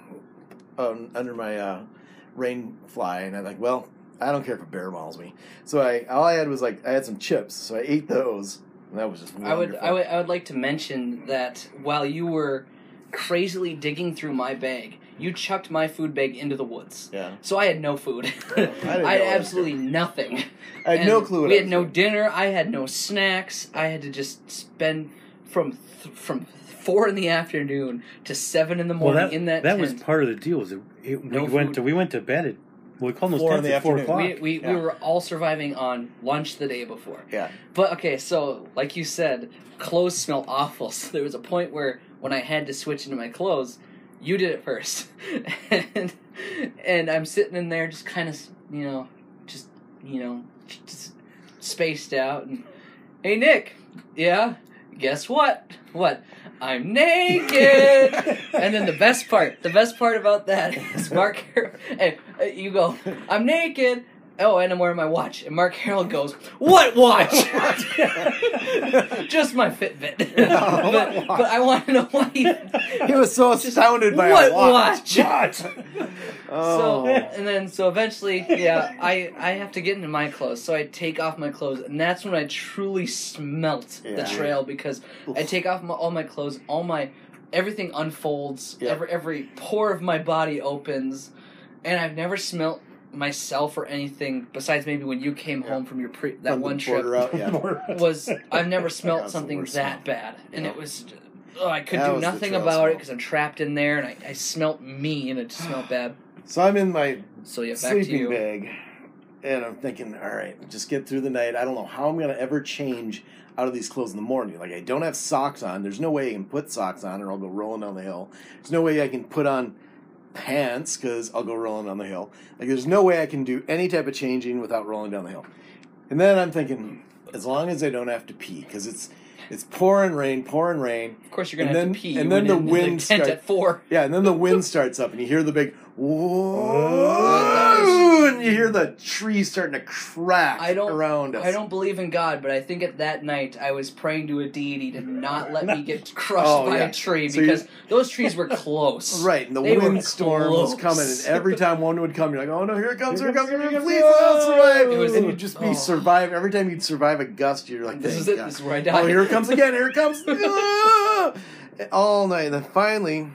um, under my uh, rain fly, and I'm like, well, I don't care if a bear mauls me. So I all I had was like I had some chips, so I ate those, and that was just I would. I would, I would like to mention that while you were crazily digging through my bag, you chucked my food bag into the woods. yeah, So I had no food. I I, had absolutely nothing. I had no clue. What We had no doing. dinner. I had no snacks. I had to just spend from th- from four in the afternoon to seven in the Well, morning that in that. that was part of the deal. Was it, it, No we went to we went to bed at well, we called those Four in tents the at four o'clock. we we, Yeah. we were all surviving on lunch the day before. Yeah, But okay, so like you said, clothes smell awful. So there was a point where when I had to switch into my clothes, you did it first, and and I'm sitting in there just kind of you know just you know just spaced out and hey Nick, yeah, guess what? What? I'm naked. and then the best part, the best part about that is Mark. Hey, uh, you go. I'm naked. Oh, and I'm wearing my watch. And Mark Harold goes, "What watch?" Just my Fitbit. but, but I want to know why. He, he was so astounded by what watch. watch? Oh. So and then so eventually, yeah, I I have to get into my clothes. So I take off my clothes, and that's when I truly smelt Yeah. the trail because I take off my, all my clothes, all my everything unfolds, Yeah. every every pore of my body opens, and I've never smelt myself or anything besides maybe when you came Yeah. home from your pre that From one trip border out, yeah. was I've never smelt That's something that smell. bad, and Yeah. it was. Oh, I could That do nothing about smell. it because I'm trapped in there, and I, I smelt me, and it just smelled bad. So I'm in my So yeah, back to sleeping you. bag, and I'm thinking, all right, just get through the night. I don't know how I'm gonna ever change out of these clothes in the morning. Like I don't have socks on. There's no way I can put socks on, or I'll go rolling down the hill. There's no way I can put on pants because I'll go rolling down the hill. Like there's no way I can do any type of changing without rolling down the hill. And then I'm thinking, hmm, as long as I don't have to pee, because it's it's pouring rain, pouring rain. Of course, you're gonna And have then- to pee. and then the in wind tent start- at four. Yeah, and then the wind starts up, and you hear the big whoa, oh, and you hear the trees starting to crack I don't- around us. I don't believe in God, but I think at that night I was praying to a deity to not let me get crushed Oh, by yeah. a tree So because those trees were close. Right, and the They windstorm was coming, and every time one would come, you're like, "Oh no, here it comes! Here it comes! Here it comes! Please, Whoa! I'll survive!" It was- and you'd just be oh. survive. Every time you'd survive a gust, you're like, This is it. God." This is where I died. Oh, here it comes again! Here it comes! Ah! All night, and then finally,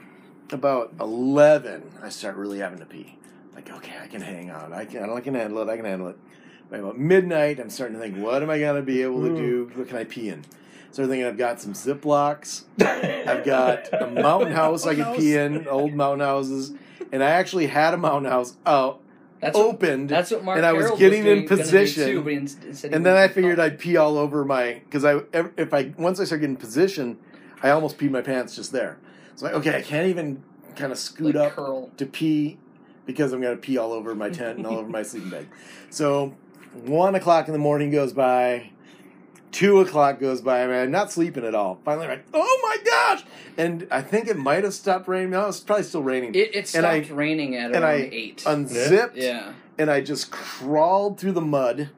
about eleven, I start really having to pee. Like, okay, I can hang on. I can. I can handle it. I can handle it. By about midnight, I'm starting to think, what am I gonna be able to do? Mm. What can I pee in? So I'm thinking, I've got some Ziplocs. I've got a mountain house I could pee in, old mountain houses, and I actually had a mountain house out That's what, opened, that's what Mark and I was Harold getting doing, in position, too, and then I figured I'd pee all over my because I if I once I start getting in position, I almost peed my pants just there. So like, okay, I can't even kind of scoot like up curl. to pee because I'm gonna pee all over my tent and all over my sleeping bag. So one o'clock in the morning goes by. Two o'clock goes by. I mean, I'm not sleeping at all. Finally, I'm like, oh my gosh! And I think it might have stopped raining. No, it's probably still raining. It, it And I- stopped raining at and around I eight. unzipped yeah. and I just crawled through the mud,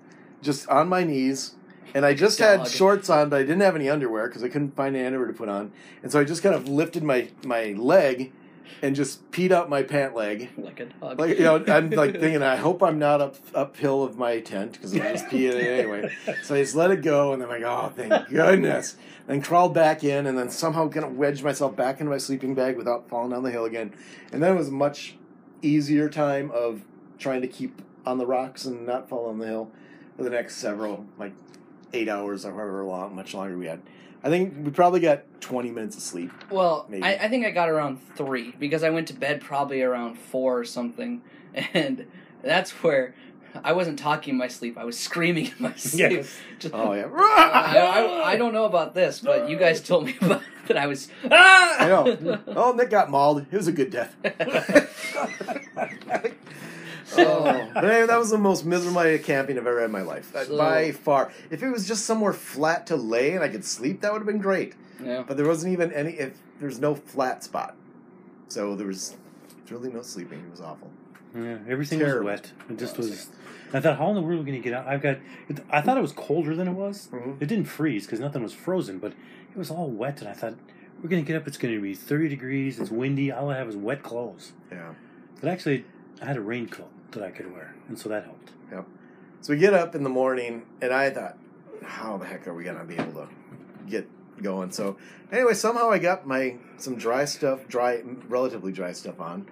just on my knees. And I just had shorts on, but I didn't have any underwear because I couldn't find any underwear to put on. And so I just kind of lifted my my leg and just peed out my pant leg. like a dog. Like you know, I'm like thinking, I hope I'm not up uphill of my tent because I'll just pee in it anyway. So I just let it go, and then I'm like, oh, thank goodness. Then crawled back in, and then somehow kind of wedged myself back into my sleeping bag without falling down the hill again. And then it was a much easier time of trying to keep on the rocks and not fall on the hill for the next several, like eight hours or however long, much longer we had. I think we probably got 20 minutes of sleep. Well, Maybe. I, I think I got around three because I went to bed probably around four or something, and that's where I wasn't talking in my sleep. I was screaming in my sleep. Yes. Just- Oh, yeah. I, I, I don't know about this, but you guys told me about that I was. Ah! I know. Oh, Nick got mauled. It was a good death. Oh, anyway, that was the most miserable night of camping I've ever had in my life. So- By far. If it was just somewhere flat to lay and I could sleep, that would have been great. yeah. But there wasn't even any, if there's no flat spot. So there was really no sleeping. It was awful. Yeah, everything Terrible. was wet. It just was. I thought, how in the world are we going to get out? I've got. It, I thought it was colder than it was. Mhm. It didn't freeze because nothing was frozen, but it was all wet. And I thought, we're going to get up. It's going to be 30 degrees. It's windy. All I have is wet clothes. Yeah. But actually, I had a raincoat that I could wear, and so that helped. Yep. So we get up in the morning, and I thought, how the heck are we to be able to get going? So anyway, somehow I got my some dry stuff, dry, relatively dry stuff on,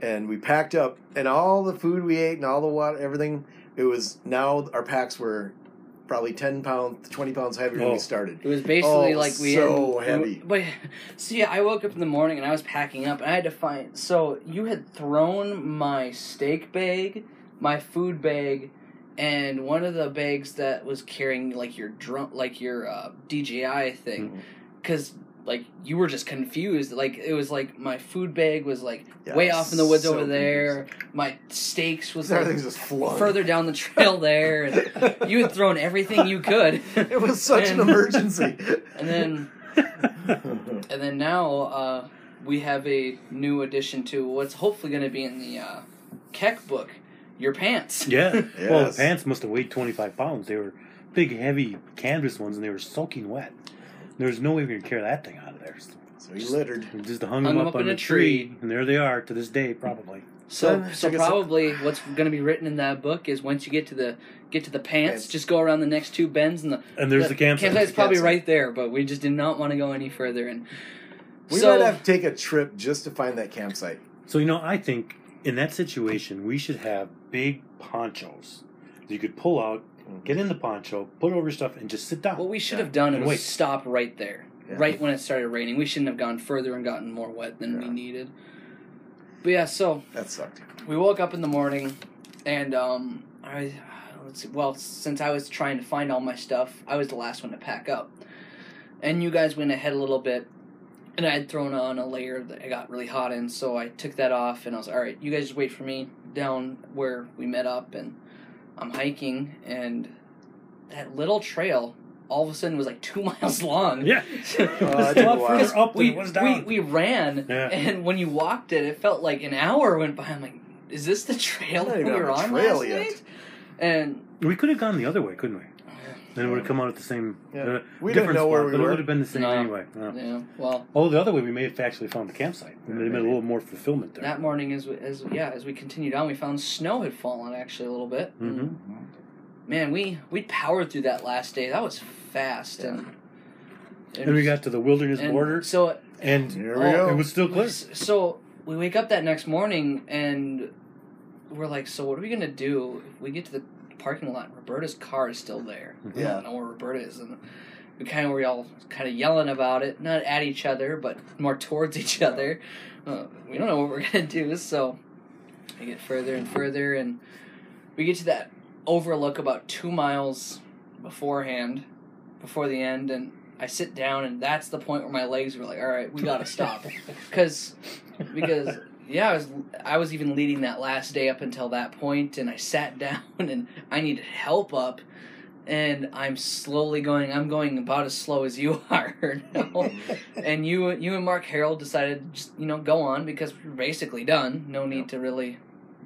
and we packed up, and all the food we ate and all the water, everything. It was now our packs were probably ten pounds, twenty pounds heavier than Oh. we started. It was basically Oh, like we so had, heavy. But see, I woke up in the morning and I was packing up, and I had to find. So you had thrown my steak bag, my food bag, and one of the bags that was carrying like your drum, like your uh, DJI thing, because like you were just confused. Like it was like my food bag was like Yeah, way off in the woods so over there. My steaks was like Everything's just flung. further down the trail there. And you had thrown everything you could. it was such an emergency. And then and then now uh, we have a new addition to what's hopefully going to be in the uh, Keck book, your pants. Yeah. Well, the pants must have weighed 25 pounds. They were big, heavy canvas ones, and they were soaking wet. There was no way we could carry that thing out of there. So so he littered. we just hung, them up, on a tree, and there they are to this day, probably. So, Then, so I guess- probably what's going to be written in that book is once you get to the get to the pants, Pants. just go around the next two bends, and the And there's the, campsite. campsite's probably Campsite. right there. But we just did not want to go any further. And We so might have to take a trip just to find that campsite. So you know, I think in that situation we should have big ponchos that you could pull out, get in the poncho, put over stuff, and just sit down. what we should have done And was wait. stop right there, Yeah. right when it started raining. We shouldn't have gone further and gotten more wet than we Yeah. needed. But yeah, so That sucked. we woke up in the morning and um I let's see, well since I was trying to find all my stuff, I was the last one to pack up. And you guys went ahead a little bit and I had thrown on a layer that I got really hot in, so I took that off and I was all right, you guys just wait for me down where we met up and I'm hiking and that little trail all of a sudden was like two miles long. yeah, it oh, that was a took a lot while. further up we, it was down. we ran, Yeah. and when you walked it, it felt like an hour went by. I'm like, is this the trail that we even were on the on trail last yet. night? And We could have gone the other way, couldn't we? Then it would have come out at the same. Yeah. uh, We didn't different know where spot, we but were. It would have been the same No. anyway. Yeah. yeah, well, Oh, the other way, we may have actually found the campsite. There may have been a little more fulfillment there. that morning, as we, as yeah, as we continued on, we found snow had fallen actually a little bit. hmm Man, we we powered through that last day. That was fast, and Then we got to the wilderness and border, So and Here we Oh, go. it was still clear. So we wake up that next morning and we're like, so what are we gonna do if we get to the parking lot? Roberta's car is still there. We Yeah. don't know where Roberta is, and we kind of were all kind of yelling about it, not at each other, but more towards each other. Uh, we don't know what we're gonna do, so we get further and further, and we get to that overlook about two miles beforehand, before the end, and I sit down, and that's the point where my legs were like, "All right, we gotta stop," because because yeah, I was I was even leading that last day up until that point, and I sat down, and I needed help up, and I'm slowly going. I'm going about as slow as you are now, and you you and Mark Harold decided just you know go on because we're basically done. No need to really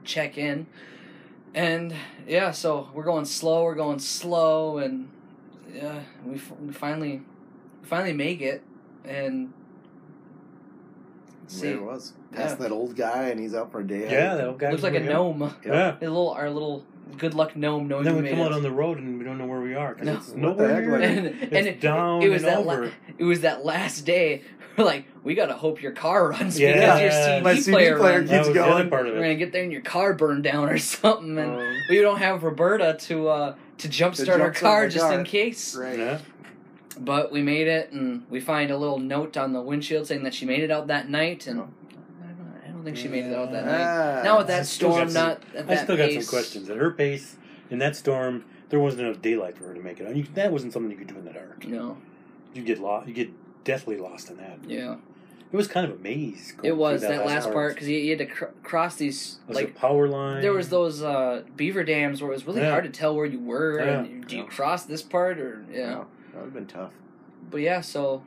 check in. And yeah, so we're going slow. We're going slow, and yeah, we, f- we finally finally make it, and See, there it was. Past Yeah. that old guy, and he's out for a day. Yeah, that old guy. looks like a over gnome. Yeah. A little, our little good luck gnome knowing then we we come out on the road and we don't know where we are No. it's nowhere the heck, near like- it. and, It's and down it was and that over. La- it was that last day. We're like, we gotta hope your car runs Yeah. because your CD, My CD player, player runs. keeps going. part of We're gonna get there and your car burned down or something, and Um, we don't have Roberta to uh, to jumpstart our car just car. in case. right. Yeah. But we made it, and we find a little note on the windshield saying that she made it out that night, and. I don't- think she made it out that night. Now with that I still got storm, some- not at I that still got pace. some questions. At her pace, in that storm, there wasn't enough daylight for her to make it. I mean, that wasn't something you could do in the dark. No, You get lost. You get deathly lost in that. yeah, It was kind of a maze. going it was through that, last part because you, you had to cr- cross these Was like it power line? there was those uh, beaver dams where it was really Yeah. hard to tell where you were. Yeah. And do you cross this part or yeah? Yeah, that would have been tough. But yeah, so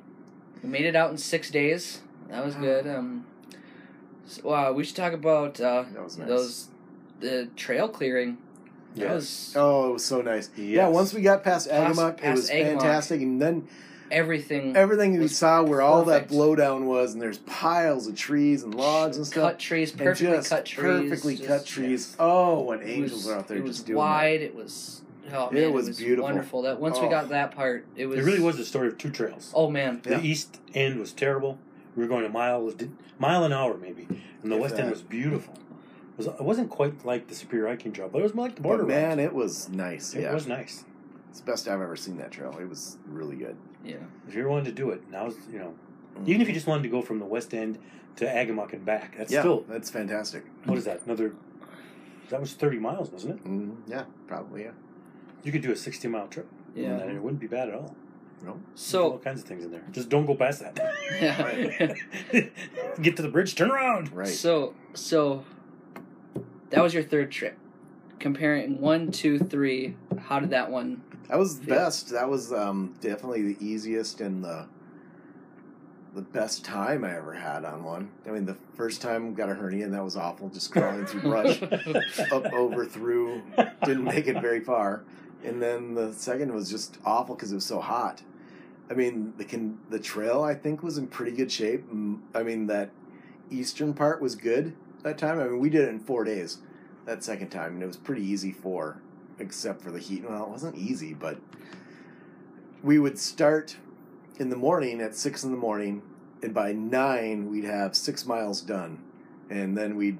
we made it out in six days. That was good. Um, so, uh, we should talk about uh, That was nice. those the trail clearing. That Yes. was Oh, it was so nice. Yeah, once we got past Past- Agamok, it was Agamok. fantastic. And then everything. everything we saw where all that blowdown was, and there's piles of trees and logs and stuff. cut trees, and perfectly just cut trees, perfectly just- cut trees. Oh, when angels was, are out there it just doing wide. It was. Oh It man, was it was beautiful. wonderful. That once we Oh. got that part, it was. It really was the story of two trails. Oh man, Yeah. The east end was terrible. We were going a mile, mile an hour maybe, and the If west end was beautiful. It, was, it wasn't quite like the Superior Hiking Trail, but it was more like the border But man, route. it was nice. It yeah, was nice. it's the best I've ever seen that trail. It was really good. Yeah. If you ever wanted to do it, now's you know, even if you just wanted to go from the west end to Agamok and back, that's yeah, still that's fantastic. what is that? Another that was thirty miles, wasn't it? Mm, yeah, probably yeah. You could do a sixty mile trip. Yeah. and it wouldn't be bad at all. No, So all kinds of things in there. Just don't go past that. yeah. Get to the bridge, turn around. right. So so that was your third trip. Comparing one, two, three, how did that one? That was the best. That was um, definitely the easiest and the the best time I ever had on one. I mean, the first time got a hernia and that was awful, just crawling through brush, up, over, through. Didn't make it very far. And then the second was just awful because it was so hot. I mean, the can the trail I think was in pretty good shape. I mean, that eastern part was good that time. I mean, we did it in four days that second time, and it was pretty easy for, except for the heat. Well, it wasn't easy, but we would start in the morning at six in the morning, and by nine we'd have six miles done, and then we'd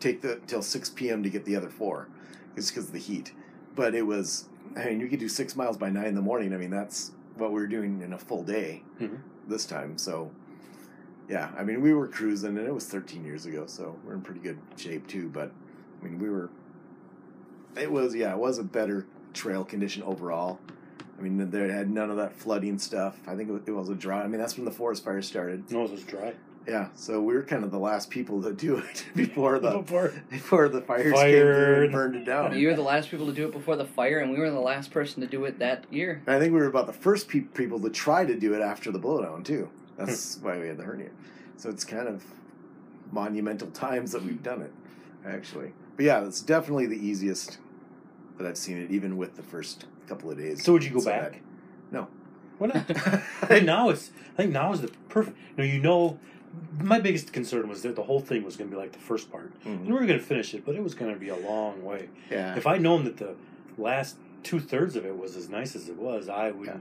take the till six p.m. to get the other four, just because of the heat. But it was, I mean, you could do six miles by nine in the morning. I mean, that's what we were doing in a full day Mhm. this time. So, yeah, I mean, we were cruising, and it was 13 years ago, so we're in pretty good shape too. But I mean, we were. It was yeah, it was a better trail condition overall. I mean, there had none of that flooding stuff. I think it was, a dry. I mean, that's when the forest fire started. No, it was dry. Yeah, so we were kind of the last people to do it before the Before- before the fires came Fire. through and burned it down. You were the last people to do it before the fire, and we were the last person to do it that year. I think we were about the first pe- people to try to do it after the blowdown too. That's why we had the hernia. So it's kind of monumental times that we've done it, actually. But yeah, it's definitely the easiest that I've seen it, even with the first couple of days. So would you go It's back? bad. No. Why not? I think now it's. I think now is the perfect. You know, you know. My biggest concern was that the whole thing was going to be like the first part, and Mhm. we were going to finish it, but it was going to be a long way. Yeah. If I'd known that the last two thirds of it was as nice as it was, I would. Yeah.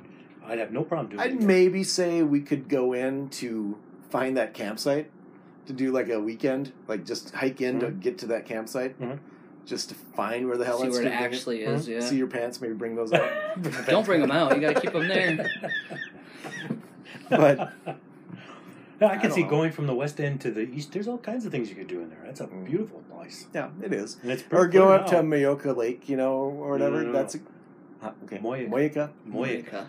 I'd have no problem doing it. I'd it. maybe say we could go in to find that campsite to do like a weekend, like just hike in to Mhm. get to that campsite, Mhm. Just to find where the hell See it's where it gonna bring it. actually is. Yeah. See your pants, maybe bring those out. Don't bring them out. You got to keep them there. But- Yeah, I I can see know. going from the west end to the east. There's all kinds of things you could do in there. That's a Mm. beautiful place. yeah, it is. And it's Or pretty go clear up to now. Mayoka Lake, you know, or whatever. No, no, no. That's a, huh, okay. Moyaka. Moyaka. Moyaka.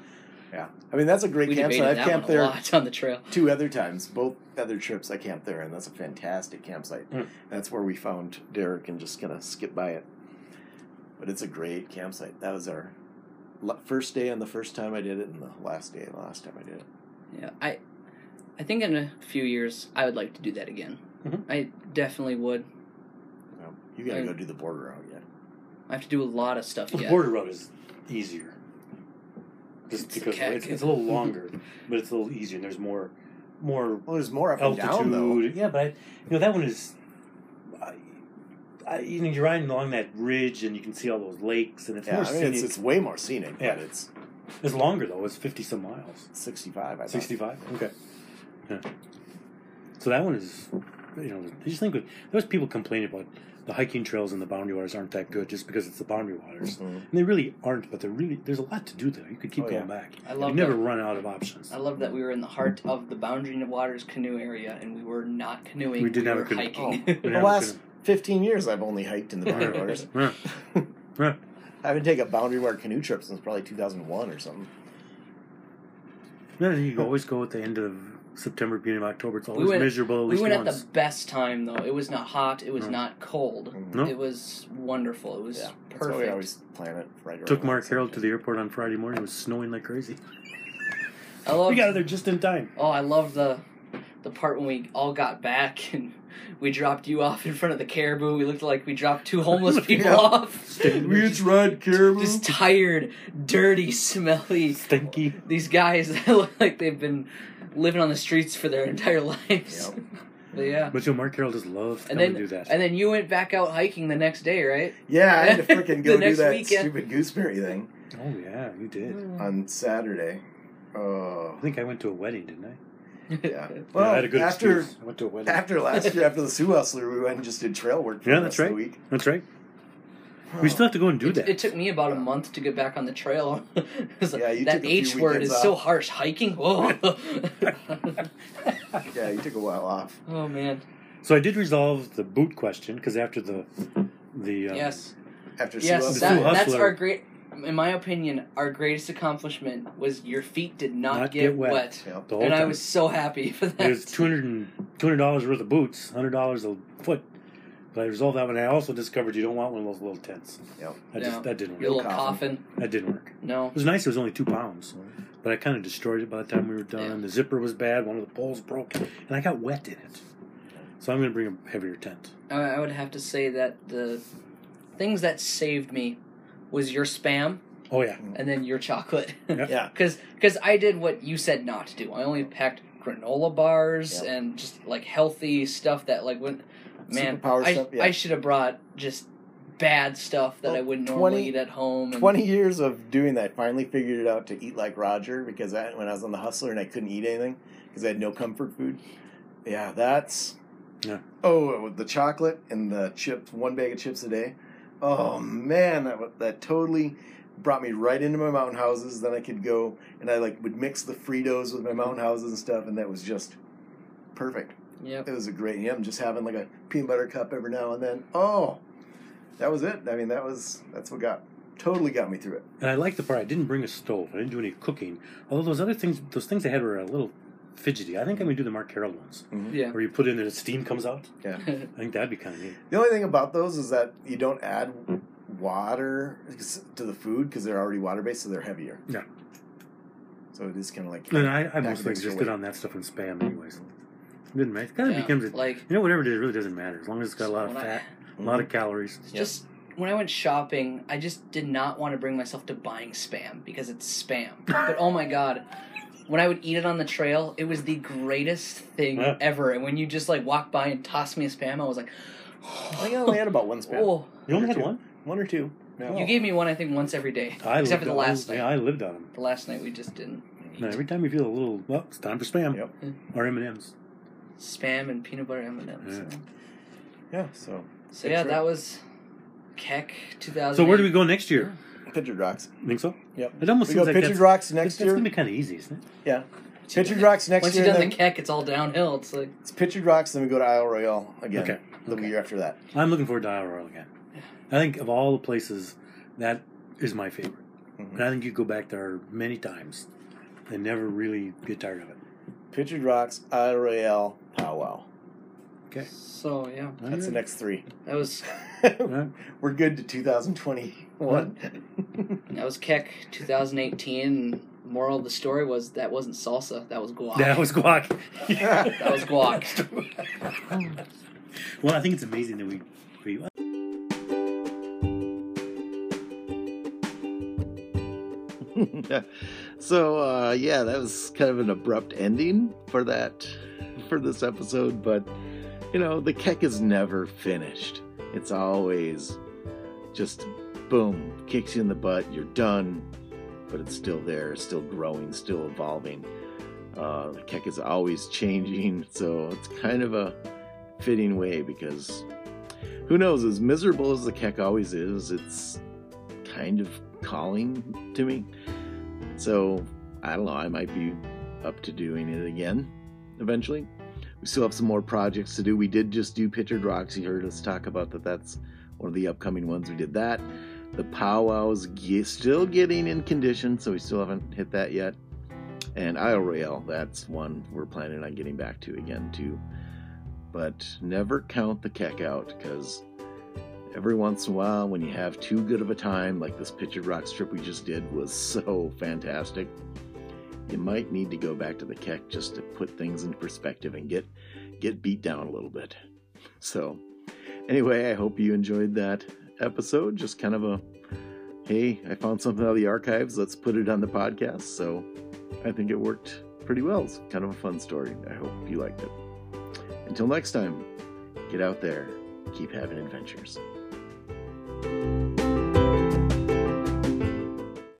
Yeah, I mean that's a great We campsite. I've camped one a there lot on the trail. two other times. Both other trips I camped there, and that's a fantastic campsite. Mm. That's where we found Derek and just kind of skip by it. But it's a great campsite. That was our first day and the first time I did it, and the last day and the last time I did it. Yeah, I, I think in a few years I would like to do that again. Mhm. I definitely would. You, you got to I- go do the border out yet. I have to do a lot of stuff The yet. border road is easier. Just It's a because it's, it's a little longer, but it's a little easier, and there's more more Well, there's more up and down though. altitude. Yeah, but I, you know that one is. I, I, you know, you're riding along that ridge, and you can see all those lakes, and it's Yeah, more I mean, it's, scenic. it's way more scenic, Yeah. but it's It's longer though. It's fifty some miles. 65. I. Sixty-five. Okay. Yeah. So that one is, you know, I just think that people complain about the hiking trails in the boundary waters aren't that good just because it's the boundary waters, Mhm. and they really aren't. But they're really there's a lot to do there. You could keep Oh, going yeah. back. I love you never run out of options. I love that we were in the heart of the Boundary Waters canoe area, and we were not canoeing. We didn't have a were canoe. hiking. We The last 15 years, I've only hiked in the boundary waters. Yeah. Yeah. I haven't taken a boundary water canoe trip since probably 2001 or something. No, you always go at the end of September, beginning of October. It's We always went- miserable at we least went at the best time though. It was not hot. It was No. not cold. Mm-hmm. No. It was wonderful. It was Yeah, that's why we perfect. always plan it right around. Took Mark that Harold to the airport on Friday morning. It was snowing like crazy. I love. We got there just in time. Oh, I love the the part when we all got back and we dropped you off in front of the caribou. We looked like we dropped two homeless people Yeah. off. We just ride caribou. Just tired, dirty, smelly. Stinky. These guys that look like they've been living on the streets for their entire lives. Yep. But yeah. But you know, Mark Carroll just loves to And then, and do that. and then you went back out hiking the next day, right? yeah, I had to freaking go do that weekend. stupid gooseberry thing oh yeah, you did. Mm. on Saturday. Oh, I think I went to a wedding, didn't I? yeah. yeah, Well, I had a good after excuse. I went to a wedding. after last year, after the Sioux Hustler, we went and just did trail work for Yeah, the that's rest of right. the week. That's right. We still have to go and do it, that. it took me about a month to get back on the trail. Like, Yeah, you that took a few H word is weekends so harsh. Hiking? Whoa. Yeah, you took a while off. oh, man. so I did resolve the boot question because after the the um, yes. After Sioux Yes, Hustler. that, that's our great. In my opinion, our greatest accomplishment was your feet did not, Not get, get wet. wet, Yep. the whole and I was so happy for that. It was two hundred two hundred dollars worth of boots, hundred dollars a foot. But I resolved that one. I also discovered you don't want one of those little tents. Yep. That No. just that didn't work. Your work. little coffin. coffin. That didn't work. No. It was nice. It was only two pounds, but I kind of destroyed it by the time we were done. Yeah. The zipper was bad. One of the poles broke, and I got wet in it. So I'm going to bring a heavier tent. I, I would have to say that the things that saved me was your spam Oh yeah, and then your chocolate. Yeah. Yeah. Because I did what you said not to do. I only packed granola bars Yep. and just like healthy stuff that like when man Superpower I, stuff, yeah. I should have brought just bad stuff that Well, I wouldn't 20 normally eat at home. And, 20 years of doing that, finally figured it out to eat like Roger because I, when I was on the Hustler and I couldn't eat anything because I had no comfort food. Yeah, that's. Yeah. Oh, the chocolate and the chips, one bag of chips a day. Oh man, that that totally brought me right into my mountain houses. Then I could go and I like would mix the Fritos with my mountain houses and stuff, and that was just perfect. Yep. It was a great. Yeah, I'm just having like a peanut butter cup every now and then. Oh, that was it. I mean, that was that's what got totally got me through it. and I like the part. I didn't bring a stove. I didn't do any cooking. Although those other things, those things I had were a little fidgety. I think I'm going to do the Mark Harold ones, mm-hmm. Yeah. where you put in and the steam comes out. Yeah. I think that'd be kind of neat. The only thing about those is that you don't add hmm. water to the food because they're already water based, so they're heavier. Yeah. So it is kind of like And I, I mostly extra existed weight. on that stuff in spam, anyways. It didn't matter. It kind of Yeah, becomes, a, like you know, whatever it is, it really doesn't matter as long as it's got a lot of fat, a lot of mm-hmm. calories. Yep. just when I went shopping, I just did not want to bring myself to buying spam because it's spam. but oh my god, when I would eat it on the trail, it was the greatest thing Yeah. ever. And when you just like walk by and toss me a spam, I was like, I think I only had about one spam, oh. You only One had two. one. one or two. Yeah. You gave me one, I think, once every day, I except for the on- last night. Yeah, I lived on them. The last night we just didn't. Eat. No, every time you feel a little, well, it's time for spam Yep. or M and M's. Spam and peanut butter M and M's. Yeah. Yeah. So So yeah, Good that was Keck 2000. So where do we go next year? Pictured Rocks. Think so? Yep. It almost We seems go like Pictured Rocks next year. It's gonna be kind of easy, isn't it? Yeah. Pictured Rocks next Once year. you've done then the Keck, it's all downhill. It's like it's Pictured Rocks, then we go to Isle Royale again. Okay. The Okay. year after that. I'm looking forward to Isle Royale again. I think of all the places, that is my favorite. Mhm. And I think you go back there many times and never really get tired of it. Pictured Rocks, Isle Royale, Powwow. Okay. so. Yeah, That's the next three. that was We're good to 2021. that was Keck 2018. And moral of the story was that wasn't salsa. That was guac. That was guac. That was guac. well, I think it's amazing that we. we so uh, yeah, that was kind of an abrupt ending for that for this episode, but you know the Keck is never finished. It's always just boom, kicks you in the butt. You're done, but it's still there, still growing, still evolving. Uh, the Keck is always changing, so it's kind of a fitting way because who knows? As miserable as the Keck always is, it's kind of calling to me. So I don't know. I might be up to doing it again eventually. We still have some more projects to do. We did just do Pictured Rocks. You heard us talk about that. That's one of the upcoming ones. We did that. The powwows still getting in condition, so we still haven't hit that yet. And Isle Royale, that's one we're planning on getting back to again too. But never count the keck out because every once in a while, when you have too good of a time, like this Pictured Rocks trip we just did was so fantastic, you might need to go back to the keck just to put things into perspective and get get beat down a little bit. So, anyway, I hope you enjoyed that episode. Just kind of a hey, I found something out of the archives. Let's put it on the podcast. So, I think it worked pretty well. It's kind of a fun story. I hope you liked it. Until next time, get out there, keep having adventures.